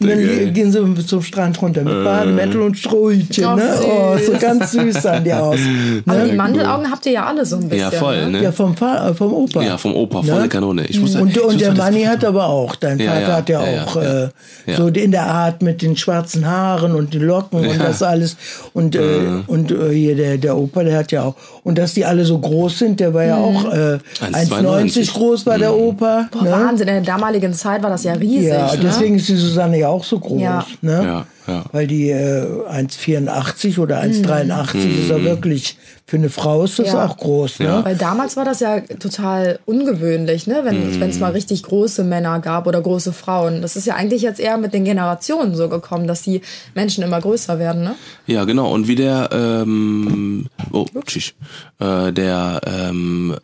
und dann
ey.
gehen sie zum Strand runter mit Bademäntel und Strohhütchen,
Oh,
ne? Oh, so ganz süß sahen die aus.
Aber
Ne?
die Mandelaugen habt ihr ja alle so ein bisschen.
Ja, voll,
Ne?
ne?
Ja, vom, Fa äh, vom Opa.
Ja, vom Opa,
Ne?
volle Kanone. Ich muss,
Und,
ich
und
muss
der
das-
Manni hat aber auch, dein
Ja,
Vater
ja,
hat ja,
ja,
auch
ja,
äh,
ja.
so in der Art mit den schwarzen Haaren und den Locken und das alles. Und, äh, und äh, hier der, der Opa, der hat ja auch. Und dass die alle so groß sind, der war ja auch äh, 1,90
1,92
groß war der Opa.
Boah,
ne?
Wahnsinn, in der damaligen Zeit war das ja riesig.
Ja,
ne?
deswegen ist die Susanne ja auch so groß.
Ja.
Ne?
Ja, ja.
Weil die äh, 1,84 oder 1,83 ist ja wirklich, für eine Frau ist das
Ja.
auch groß. Ne?
Weil damals war das ja total ungewöhnlich, ne? wenn es mal richtig große Männer gab oder große Frauen. Das ist ja eigentlich jetzt eher mit den Generationen so gekommen, dass die Menschen immer größer werden. Ne?
Ja, genau. Und wie der, ähm, oh, tschüss, äh, der, ähm,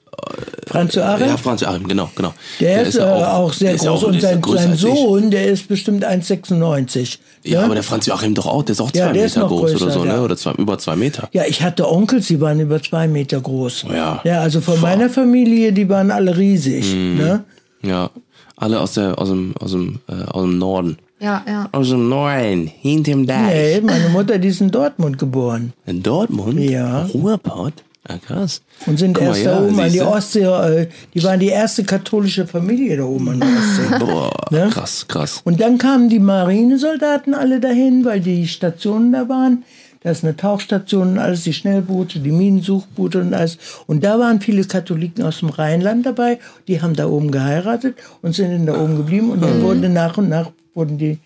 Franz Joachim?
ja, Franz Joachim, genau, genau.
Der, ist,
ja
äh, auch, sehr
der ist ja
groß.
auch-
und
der ist ja
sein, sein. Sohn, der ist bestimmt 1,96.
Ja,
ne?
aber der Franz Joachim doch auch, der ist auch
Ja,
zwei
der ist
Meter groß oder
größer,
so, ne?
ja.
Oder zwei, über zwei Meter.
Ja, ich hatte Onkels, die waren über zwei Meter groß.
Ja.
Ja, also von meiner Familie, die waren alle riesig.
Mhm.
Ne?
Ja. Alle aus der, aus dem, aus dem, äh, aus dem Norden.
Ja, ja.
Aus dem Norden, hinterm Deich.
Nee, meine Mutter, die ist in Dortmund geboren.
In Dortmund?
Ja.
Ruhrpott? Ah, krass.
Und sind
Guck mal,
erst
ja,
da oben an die. Ostsee. Äh, die waren die erste katholische Familie da oben an der Ostsee.
Boah,
Ne?
krass, krass.
Und dann kamen die Marinesoldaten alle dahin, weil die Stationen da waren. Da ist eine Tauchstation und alles, die Schnellboote, die Minensuchboote und alles. Und da waren viele Katholiken aus dem Rheinland dabei. Die haben da oben geheiratet und sind dann da oben geblieben. Und dann wurden nach und nach wurden die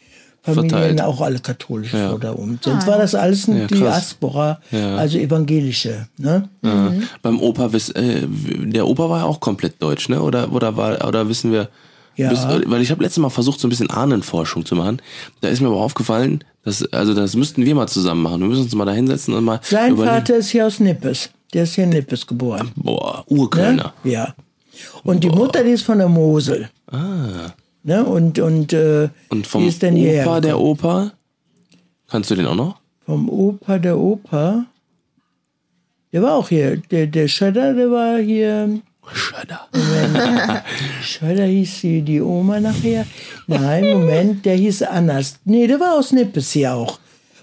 Familien
Verteilt.
auch alle katholisch
Ja.
so da oben. Sonst war das alles
Ja,
die
krass.
Aspora,
Ja.
also evangelische. Ne?
Ja. Beim Opa, wiss- äh, der Opa war ja auch komplett deutsch, ne? Oder, oder, war, oder wissen wir.
Ja.
Wiss- weil ich habe letztes Mal versucht, so ein bisschen Ahnenforschung zu machen. Da ist mir aber aufgefallen, dass, also das müssten wir mal zusammen machen. Wir müssen uns mal da hinsetzen und mal
Sein
überlegen.
Vater ist hier aus Nippes. Der ist hier in Nippes geboren.
Boah,
Ne?
Urkölner.
Ja. Und die Mutter, die ist von der Mosel.
Ah.
Ne? Und, und, äh,
Und vom
die ist dann hierher
Opa, der. Opa, kannst du den auch noch?
Vom Opa, der Opa. Der war auch hier. Der, der Schötter, der war hier.
Schöder.
Schötter hieß die, die Oma nachher. Nein, Moment, der hieß anders. Nee, der war aus Nippes hier auch.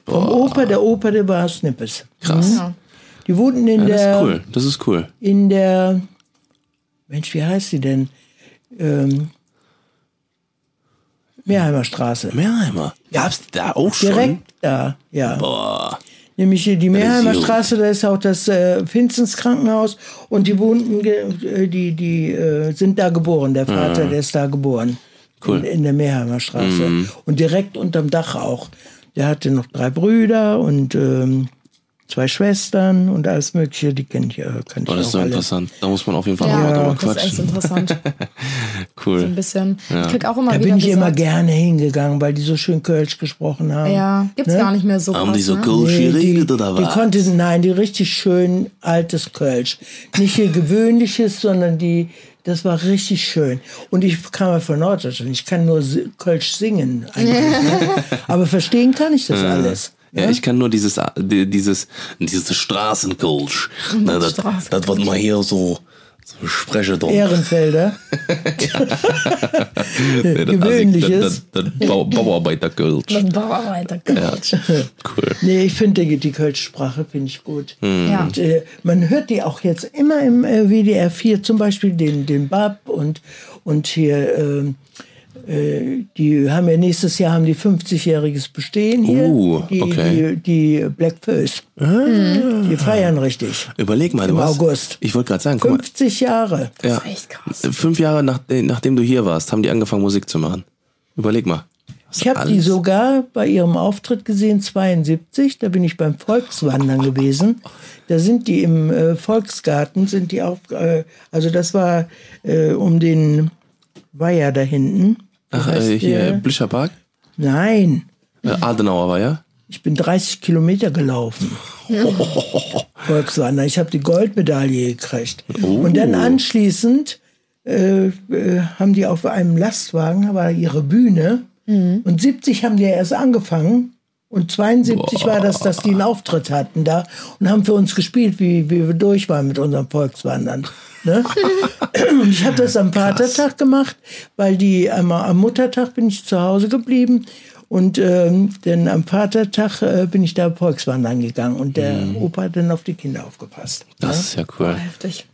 Vom Opa, der Opa, der war aus Nippes.
Krass.
Ja.
Die wohnten in
Ja, das
der.
ist cool. Das ist cool.
In der. Mensch, wie heißt sie denn? Ähm, Meerheimer Straße.
Mehrheimer. Gab's da auch schon?
Direkt da, ja.
Boah.
Nämlich hier die Meerheimer
gut.
Straße, da ist auch das äh, Finstens Krankenhaus und die wohnten, äh, die, die äh, sind da geboren. Der Vater, der ist da geboren.
Cool.
In, in der Meerheimer Straße. Und direkt unterm Dach auch. Der hatte noch drei Brüder und ähm, zwei Schwestern und alles Mögliche. Die kennt ich, äh, kann ich
das ist
auch
so
alle.
interessant. Da muss man auf jeden Fall
Ja,
auch mal drüber
das ist echt
quatschen.
interessant. So
Cool.
ein bisschen. Ich krieg auch immer
Da
wieder
bin ich
gesagt,
immer gerne hingegangen, weil die so schön Kölsch gesprochen haben.
Ja, gibt's gar nicht mehr so
Haben
krass,
die so
ne?
Kölsch
Nee, die,
geredet oder
die
was?
konnte, nein, die richtig schön altes Kölsch. Nicht hier gewöhnliches, sondern die, das war richtig schön. Und ich kam ja von Norddeutschland. Ich kann nur Kölsch singen, eigentlich, ne? aber verstehen kann ich das alles.
Ja, ich kann nur dieses, die- dieses, dieses Straßenkölsch. Ne, das,
Straßenkölsch.
das, was man hier so, so spreche drum.
Ehrenfelder.
Nee, das-
gewöhnliches.
Das, das, das Bau, Bauarbeiterkölsch.
Dann Bauarbeiter, Gott.
Cool.
Nee, ich finde die, die Kölsch-Sprache finde ich gut.
Ja.
Und, äh, man hört die auch jetzt immer im äh, WDR 4, zum Beispiel den, den Bab und, und hier, ähm, äh, die haben ja nächstes Jahr haben die 50-jähriges Bestehen hier.
Oh,
die,
okay.
die, die Black Föß. Die feiern richtig.
Überleg mal, du
Im
hast,
August.
Ich wollte gerade sagen, guck mal,
50 Jahre.
ja,
echt krass.
fünf Jahre nach, nachdem du hier warst, haben die angefangen Musik zu machen. Überleg mal. Was
Ich habe die sogar bei ihrem Auftritt gesehen, 72. Da bin ich beim Volkswandern gewesen. Da sind die im äh, Volksgarten, sind die auf, äh, also das war äh, um den Weiher da hinten.
Ach, äh, hier,
der?
Blischer Park?
Nein,
Äh, Adenauer war ja?
ich bin 30 Kilometer gelaufen. Volkswandern. Ich habe die Goldmedaille gekriegt. Und dann anschließend äh, äh, haben die auf einem Lastwagen, war ihre Bühne. Und 70 haben die ja erst angefangen. Und 72 war das, dass die einen Auftritt hatten da und haben für uns gespielt, wie, wie wir durch waren mit unserem Volkswandern. Ne? Und ich habe das am Vatertag gemacht, weil die einmal am Muttertag bin ich zu Hause geblieben und ähm, dann am Vatertag äh, bin ich da Volkswandern gegangen und der Opa hat dann auf die Kinder aufgepasst.
Das ist ja cool.
Heftig.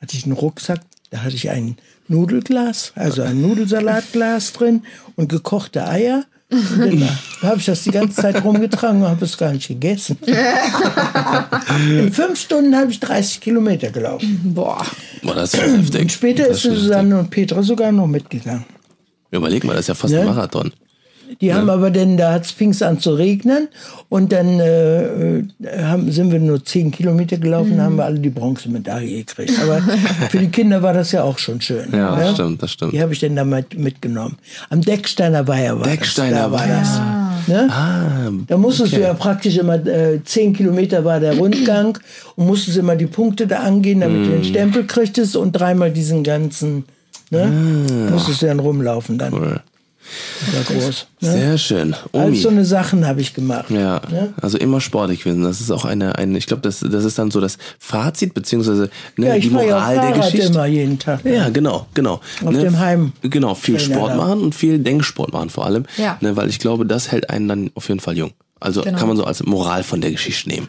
Hatte ich einen Rucksack, da hatte ich ein Nudelglas, also ein Nudelsalatglas drin und gekochte Eier. Und dann habe ich das die ganze Zeit rumgetragen und habe es gar nicht gegessen. In fünf Stunden habe ich 30 Kilometer gelaufen.
Boah.
Boah, das ist heftig.
Und später
das
ist
schon
Susanne und Petra sogar noch mitgegangen.
Überleg mal, das ist ja fast
Ne?
ein Marathon.
Die haben aber dann, da hat es fing's an zu regnen und dann äh, äh, haben, sind wir nur 10 Kilometer gelaufen, haben wir alle die Bronzemedaille gekriegt. Aber für die Kinder war das ja auch schon schön.
Ja,
ne?
das stimmt, das stimmt.
Die habe ich dann damit mitgenommen. Am Decksteiner Weiher war
Decksteiner
das. Da war
Weiher.
das. Ne?
Ah,
Da musstest du ja praktisch immer, äh, 10 Kilometer war der Rundgang und musstest immer die Punkte da angehen, damit du den Stempel kriegtest und dreimal diesen ganzen, ne? Musstest du dann rumlaufen dann.
cool.
War groß. Ne?
Sehr schön.
All
Omi.
so eine Sachen habe ich gemacht.
Ja,
Ne?
also immer sportlich gewesen. Das ist auch eine, eine ich glaube, das, das ist dann so das Fazit, beziehungsweise ne,
Ja, ich
die
fahre ja
Moral der Geschichte.
immer jeden Tag.
Ja, genau, genau.
Auf dem Heim-
Genau, viel Sport machen und viel Denksport machen vor allem.
Ja.
Ne, weil ich glaube, das hält einen dann auf jeden Fall jung. Also
Genau.
kann man so als Moral von der Geschichte nehmen.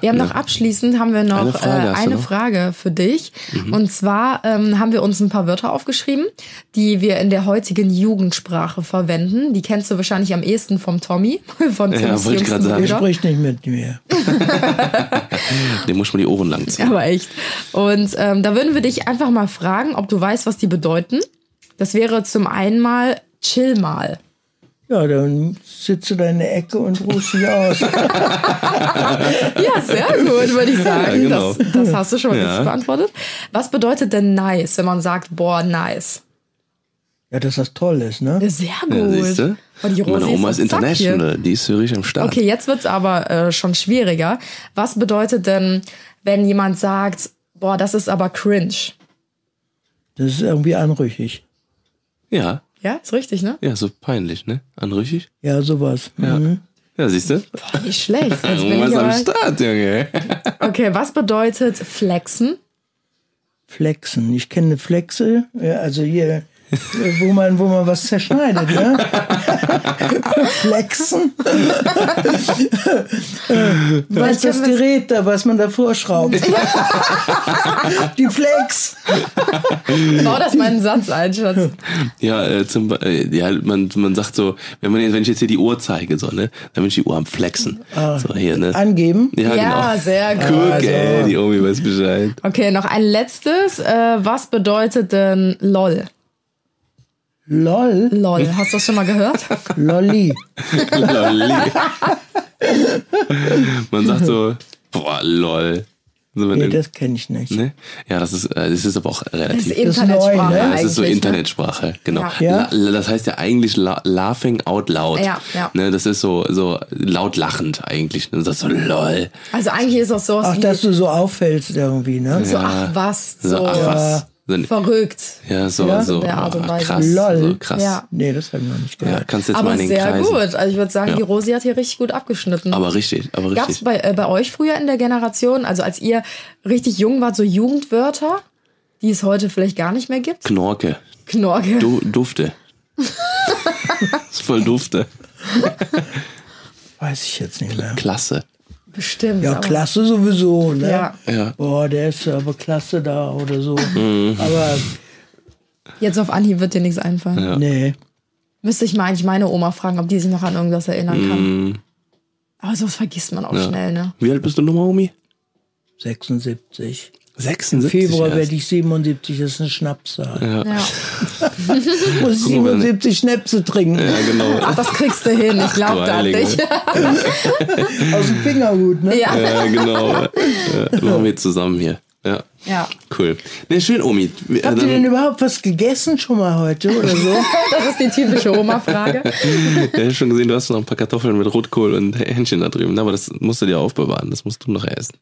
Wir haben noch abschließend haben wir noch
Eine Frage
äh, eine
noch?
Frage für dich.
Mhm.
Und zwar ähm, haben wir uns ein paar Wörter aufgeschrieben, die wir in der heutigen Jugendsprache verwenden. Die kennst du wahrscheinlich am ehesten vom Tommy, von
Ja,
Tims
wollte ich
jüngsten
sagen.
Der spricht nicht mit mir.
Dem muss man die Ohren lang ziehen.
Aber echt. Und ähm, da würden wir dich einfach mal fragen, ob du weißt, was die bedeuten. Das wäre zum einen mal chill mal.
Ja, dann sitzt du da in der Ecke und ruhst dich aus.
Ja, sehr gut, würde ich sagen.
genau.
das, das hast du schon mal
Ja.
richtig beantwortet. Was bedeutet denn nice, wenn man sagt, boah, nice?
Ja, dass das toll ist, ne?
Sehr gut.
Ja?
Oh, die
Meine Oma ist
hier.
international, die ist richtig am Start.
Okay, jetzt wird's aber äh, schon schwieriger. Was bedeutet denn, wenn jemand sagt, boah, das ist aber cringe?
Das ist irgendwie anrüchig.
Ja,
Ja, ist richtig, ne?
ja, so peinlich, ne? Anrüchig?
Ja, sowas. Mhm.
Ja, siehst du?
Boah, nicht schlecht. Jetzt bin
Oma
ich
am
aber,
Start, Junge.
okay, was bedeutet flexen?
Flexen. Ich kenne Flexe, ja, also hier, wo man, wo man was zerschneidet, ne? Flexen. was ist das Gerät da, was man da vorschraubt? Die Flex.
Bau das mal einen Satz ein, Schatz.
Ja, äh, zum, äh, ja, man, man sagt so, wenn man, wenn ich jetzt hier die Uhr zeige, so, ne, dann bin ich die Uhr am Flexen. so, hier, ne?
Angeben.
Ja,
Ja,
genau.
sehr gut.
Guck,
Also.
ey, die Omi weiß Bescheid.
Okay, noch ein letztes. Äh, was bedeutet denn LOL?
LOL.
LOL, hast du das schon mal gehört?
Lolli.
Lolli. Man sagt so, boah, lol. So,
Nee, das kenne ich nicht.
ne? Ja, das ist, äh, das ist aber auch
Das
relativ.
ist
Das ist
Internetsprache
neu, ne?
Ja,
eigentlich.
das ist so
ne?
Internetsprache, genau.
Ja.
Ja?
La, das heißt ja eigentlich la, laughing out loud.
Ja, ja.
Ne, das ist so, so laut lachend eigentlich. Und das ist so lol.
Also eigentlich ist das so
Ach, dass du so auffällst irgendwie, ne?
so, ach was, so,
So, ach was.
Verrückt.
ja, so,
Ja,
so
der Art und
ah,
Weise.
krass.
Lol.
So krass.
Ja.
Nee, das habe ich noch nicht
Ja,
gehört.
kannst jetzt
Aber
mal in den
sehr
Kreisen.
gut. Also ich würde sagen,
Ja.
die Rosi hat hier richtig gut abgeschnitten.
Aber richtig, aber
Gab es
richtig.
bei, äh, bei euch früher in der Generation, also als ihr richtig jung wart, so Jugendwörter, die es heute vielleicht gar nicht mehr gibt?
Knorke.
Knorke.
Du, Dufte. das ist voll Dufte.
Weiß ich jetzt nicht mehr.
Klasse.
Bestimmt.
Ja,
aber-
klasse sowieso, ne?
Ja.
Ja.
Boah, der ist aber klasse da oder so.
Mhm.
Aber
Jetzt auf Anhieb wird dir nichts einfallen.
nee.
Müsste ich mal eigentlich meine Oma fragen, ob die sich noch an irgendwas erinnern kann. Aber sowas vergisst man auch
Mhm. Ja.
schnell, ne?
Wie alt bist du nochmal, Omi?
76.
76.
Februar
erst.
werde ich 77, das ist eine Schnapszahl.
Ja.
Ja.
Muss ich
Guck mal,
77 Schnäpse trinken.
ja, genau.
Ach, das kriegst du hin. Ich glaube da
Heilige.
nicht.
Aus dem Fingerhut, ne?
ja.
Ja, genau. Ja, machen wir zusammen hier. Ja.
ja.
Cool. Ne, schön, Omi. Äh,
Habt ihr denn überhaupt was gegessen schon mal heute oder so?
Das ist die typische Oma-Frage.
ja, ich schon gesehen, du hast noch ein paar Kartoffeln mit Rotkohl und Hähnchen da drüben. Aber das musst du dir aufbewahren. Das musst du noch essen.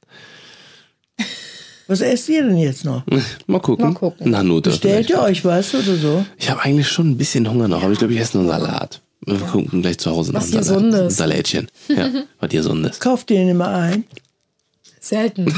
Was esst ihr denn jetzt noch?
Mal gucken.
Mal gucken.
Na, Note.
Stellt ihr euch was oder so?
Ich habe eigentlich schon ein bisschen Hunger noch, aber ich glaube, ich esse nur einen Salat. Wir gucken gleich zu Hause noch
Was
einen Salat. Salätchen. Ja, was Gesundes.
Kauft ihr den immer ein?
Selten.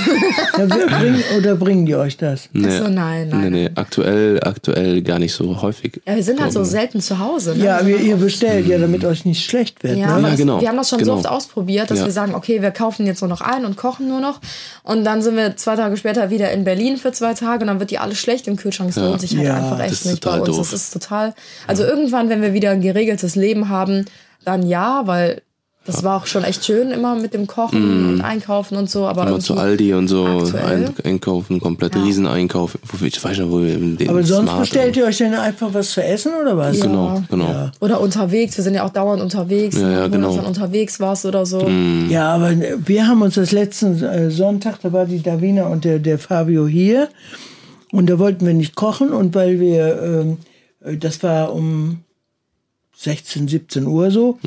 Ja, wir bringen, oder bringen die euch das?
Nee,
so, nein, nein.
Nee, nee, aktuell, aktuell gar nicht so häufig.
Ja, wir sind halt so selten zu Hause. Ne?
Ja,
Wir
wir, ihr bestellt ja, damit euch nicht schlecht wird.
Ja,
ne?
aber
Ja, genau,
wir haben das schon
genau.
so oft ausprobiert, dass
Ja.
wir sagen, okay, wir kaufen jetzt nur noch ein und kochen nur noch. Und dann sind wir zwei Tage später wieder in Berlin für zwei Tage und dann wird die alles schlecht im Kühlschrank. Das lohnt sich halt
Ja,
einfach echt nicht bei uns.
doof.
Das ist total. Also irgendwann, wenn wir wieder ein geregeltes Leben haben, dann ja, weil das war auch schon echt schön immer mit dem Kochen und Einkaufen und so. Aber.
Immer zu Aldi und so ein, einkaufen, komplett
Ja.
Rieseneinkauf. Ich weiß nicht, wo wir den
Aber sonst
Smart
bestellt ihr euch denn einfach was zu essen oder was?
Ja.
Genau, genau.
Oder unterwegs, wir sind ja auch dauernd unterwegs.
Ja, ja, genau.
uns dann unterwegs was oder so.
Ja, aber wir haben uns das letzten äh, Sonntag, da war die Davina und der, der Fabio hier und da wollten wir nicht kochen und weil wir, ähm, äh, das war um 16, 17 Uhr so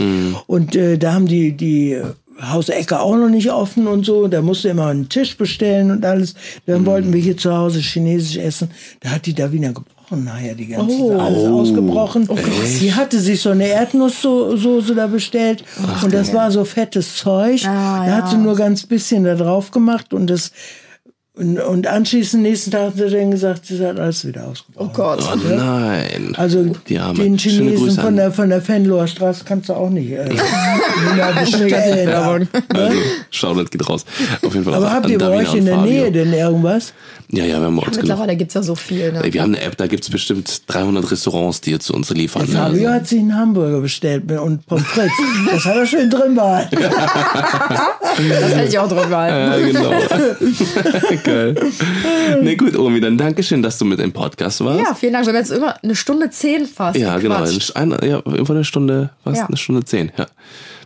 und äh, da haben die, die Hausecke auch noch nicht offen und so, da musste immer einen Tisch bestellen und alles. Dann wollten wir hier zu Hause chinesisch essen, da hat die Davina gebrochen nachher, die ganze
Oh.
alles ausgebrochen. Sie hatte sich so eine Erdnusssoße da bestellt und das war so fettes Zeug.
Ah,
da hat sie
ja.
nur ganz bisschen da drauf gemacht und das und, und anschließend nächsten Tag hat sie dann gesagt, sie hat alles wieder ausgebrochen.
Oh Gott.
Oh nein.
Also
Die Arme.
den Chinesen von der von der Venloer Straße kannst du auch nicht äh, mehr bestellen.
Werbung.
Also, Shoutout geht raus. Auf jeden Fall
Aber habt ihr bei euch in der
Fabio.
Nähe denn irgendwas?
Ja, ja, wir haben uns genug.
Mittlerweile gibt's ja so viel. Ne?
Wir haben eine App, da gibt's bestimmt 300 Restaurants, die jetzt zu uns liefern.
Fabio hat sich einen Hamburger bestellt und Pommes frites. Das hat er schön drin behalten.
Das hätte ich auch drüber halten.
Ja, genau. Geil. Nee, gut, Omi, dann Dankeschön, dass du mit im Podcast warst.
Ja, vielen Dank. Wir haben jetzt immer eine Stunde zehn fast.
Ja, genau.
gequatscht.
Eine, ja, über eine Stunde, was?
Ja.
Eine Stunde zehn, ja.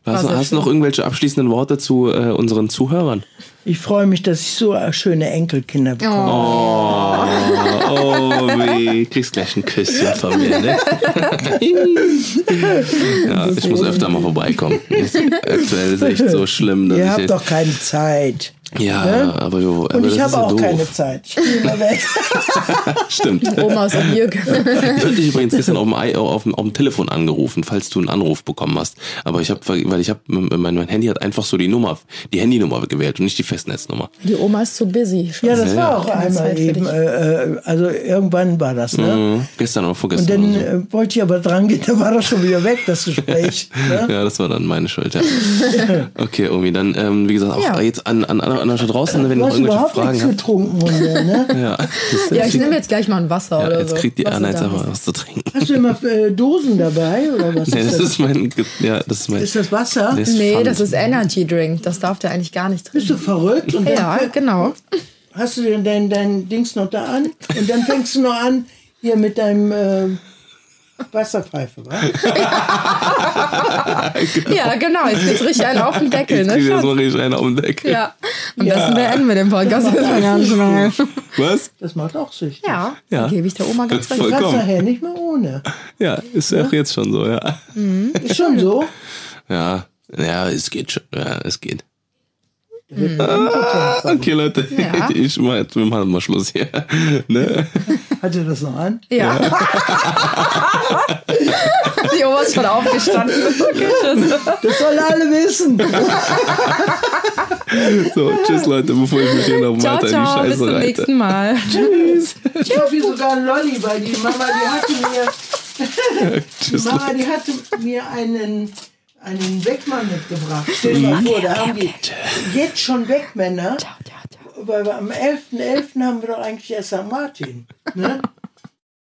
Hast, hast du noch irgendwelche abschließenden Worte zu äh, unseren Zuhörern?
Ich freue mich, dass ich so schöne Enkelkinder bekomme.
Oh, Omi, kriegst gleich ein Küsschen von mir, ne? ja, ich muss öfter mal vorbeikommen. Aktuell ist echt so schlimm, dass
Ihr habt doch keine Zeit.
Ja,
ne?
aber, jo, aber
Und
das
ich habe
ja
auch
doof.
keine Zeit. Ich gehe immer weg.
Stimmt.
Omas und Jürgen.
Ich habe dich übrigens gestern auf dem, I- auf, dem, auf dem Telefon angerufen, falls du einen Anruf bekommen hast. Aber ich habe, weil ich habe, mein, mein Handy hat einfach so die Nummer, die Handynummer gewählt und nicht die Festnetznummer.
Die Oma ist zu busy.
Ja, das
Ja,
war
ja.
auch einmal eben. Äh, äh, also irgendwann war das, ne?
Mhm. Gestern oder
Und
vorgestern.
dann
oder so.
äh, wollte ich aber dran gehen, da war das schon wieder weg, das Gespräch. Ne?
Ja, das war dann meine Schuld, ja. Okay, Omi, dann, ähm, wie gesagt, auch
Ja.
jetzt an, an, an, an da draußen, wenn
Du
noch
hast
irgendwelche
überhaupt
Fragen
nichts
habt.
getrunken, Hunde, ne?
Ja,
Ja, ich nehme jetzt gleich mal ein Wasser
ja,
oder
jetzt
so.
kriegt die Anna jetzt einfach
hast.
was zu trinken.
Hast du immer äh, Dosen dabei oder was
Nee,
ist
das
das?
ist mein, ja, das ist mein,
Ist das Wasser?
Nee, das ist Energy Drink. Das darf der eigentlich gar nicht
Bist
trinken.
du verrückt? Und dann
Ja, genau.
hast du denn dein, dein Dings noch da an? Und dann fängst du noch an, hier mit deinem, äh, Wasserpfeife, wa?
Ja, genau. Jetzt gibt's richtig einen auf den Deckel,
Ich
ne?
jetzt mal richtig einen auf den Deckel.
Ja. Am
Ja.
besten beenden wir den Podcast. Das ja ganz schnell.
Was?
Das macht auch süchtig.
Ja,
Ja.
dann gebe ich der Oma ganz recht.
Voll-
Kannst
Komm.
nachher nicht mehr ohne.
Ja, ist ja auch jetzt schon so, ja.
Ist schon so.
Ja, ja, es geht schon. Ja, es geht.
Impotent von.
Okay, Leute,
Ja.
ich mach jetzt, wir machen mal Schluss hier. Ne?
Hat ihr das noch an?
Ja. Die Oma ist schon aufgestanden. Okay, tschüss.
Das sollen alle wissen.
So, tschüss Leute, bevor ich mich hier noch
Ciao,
weiter in die
ciao. Bis
Scheiße
zum
reite.
nächsten Mal.
Ich habe hier sogar einen Lolli, weil die Mama, die hatte mir, die
Tschüss.
Mama, die hatte mir einen, einen Wegmann mitgebracht. Stell dir mal vor, da haben die jetzt schon Wegmänner. Weil wir am 11.11. haben wir doch eigentlich erst St. Martin. Ne?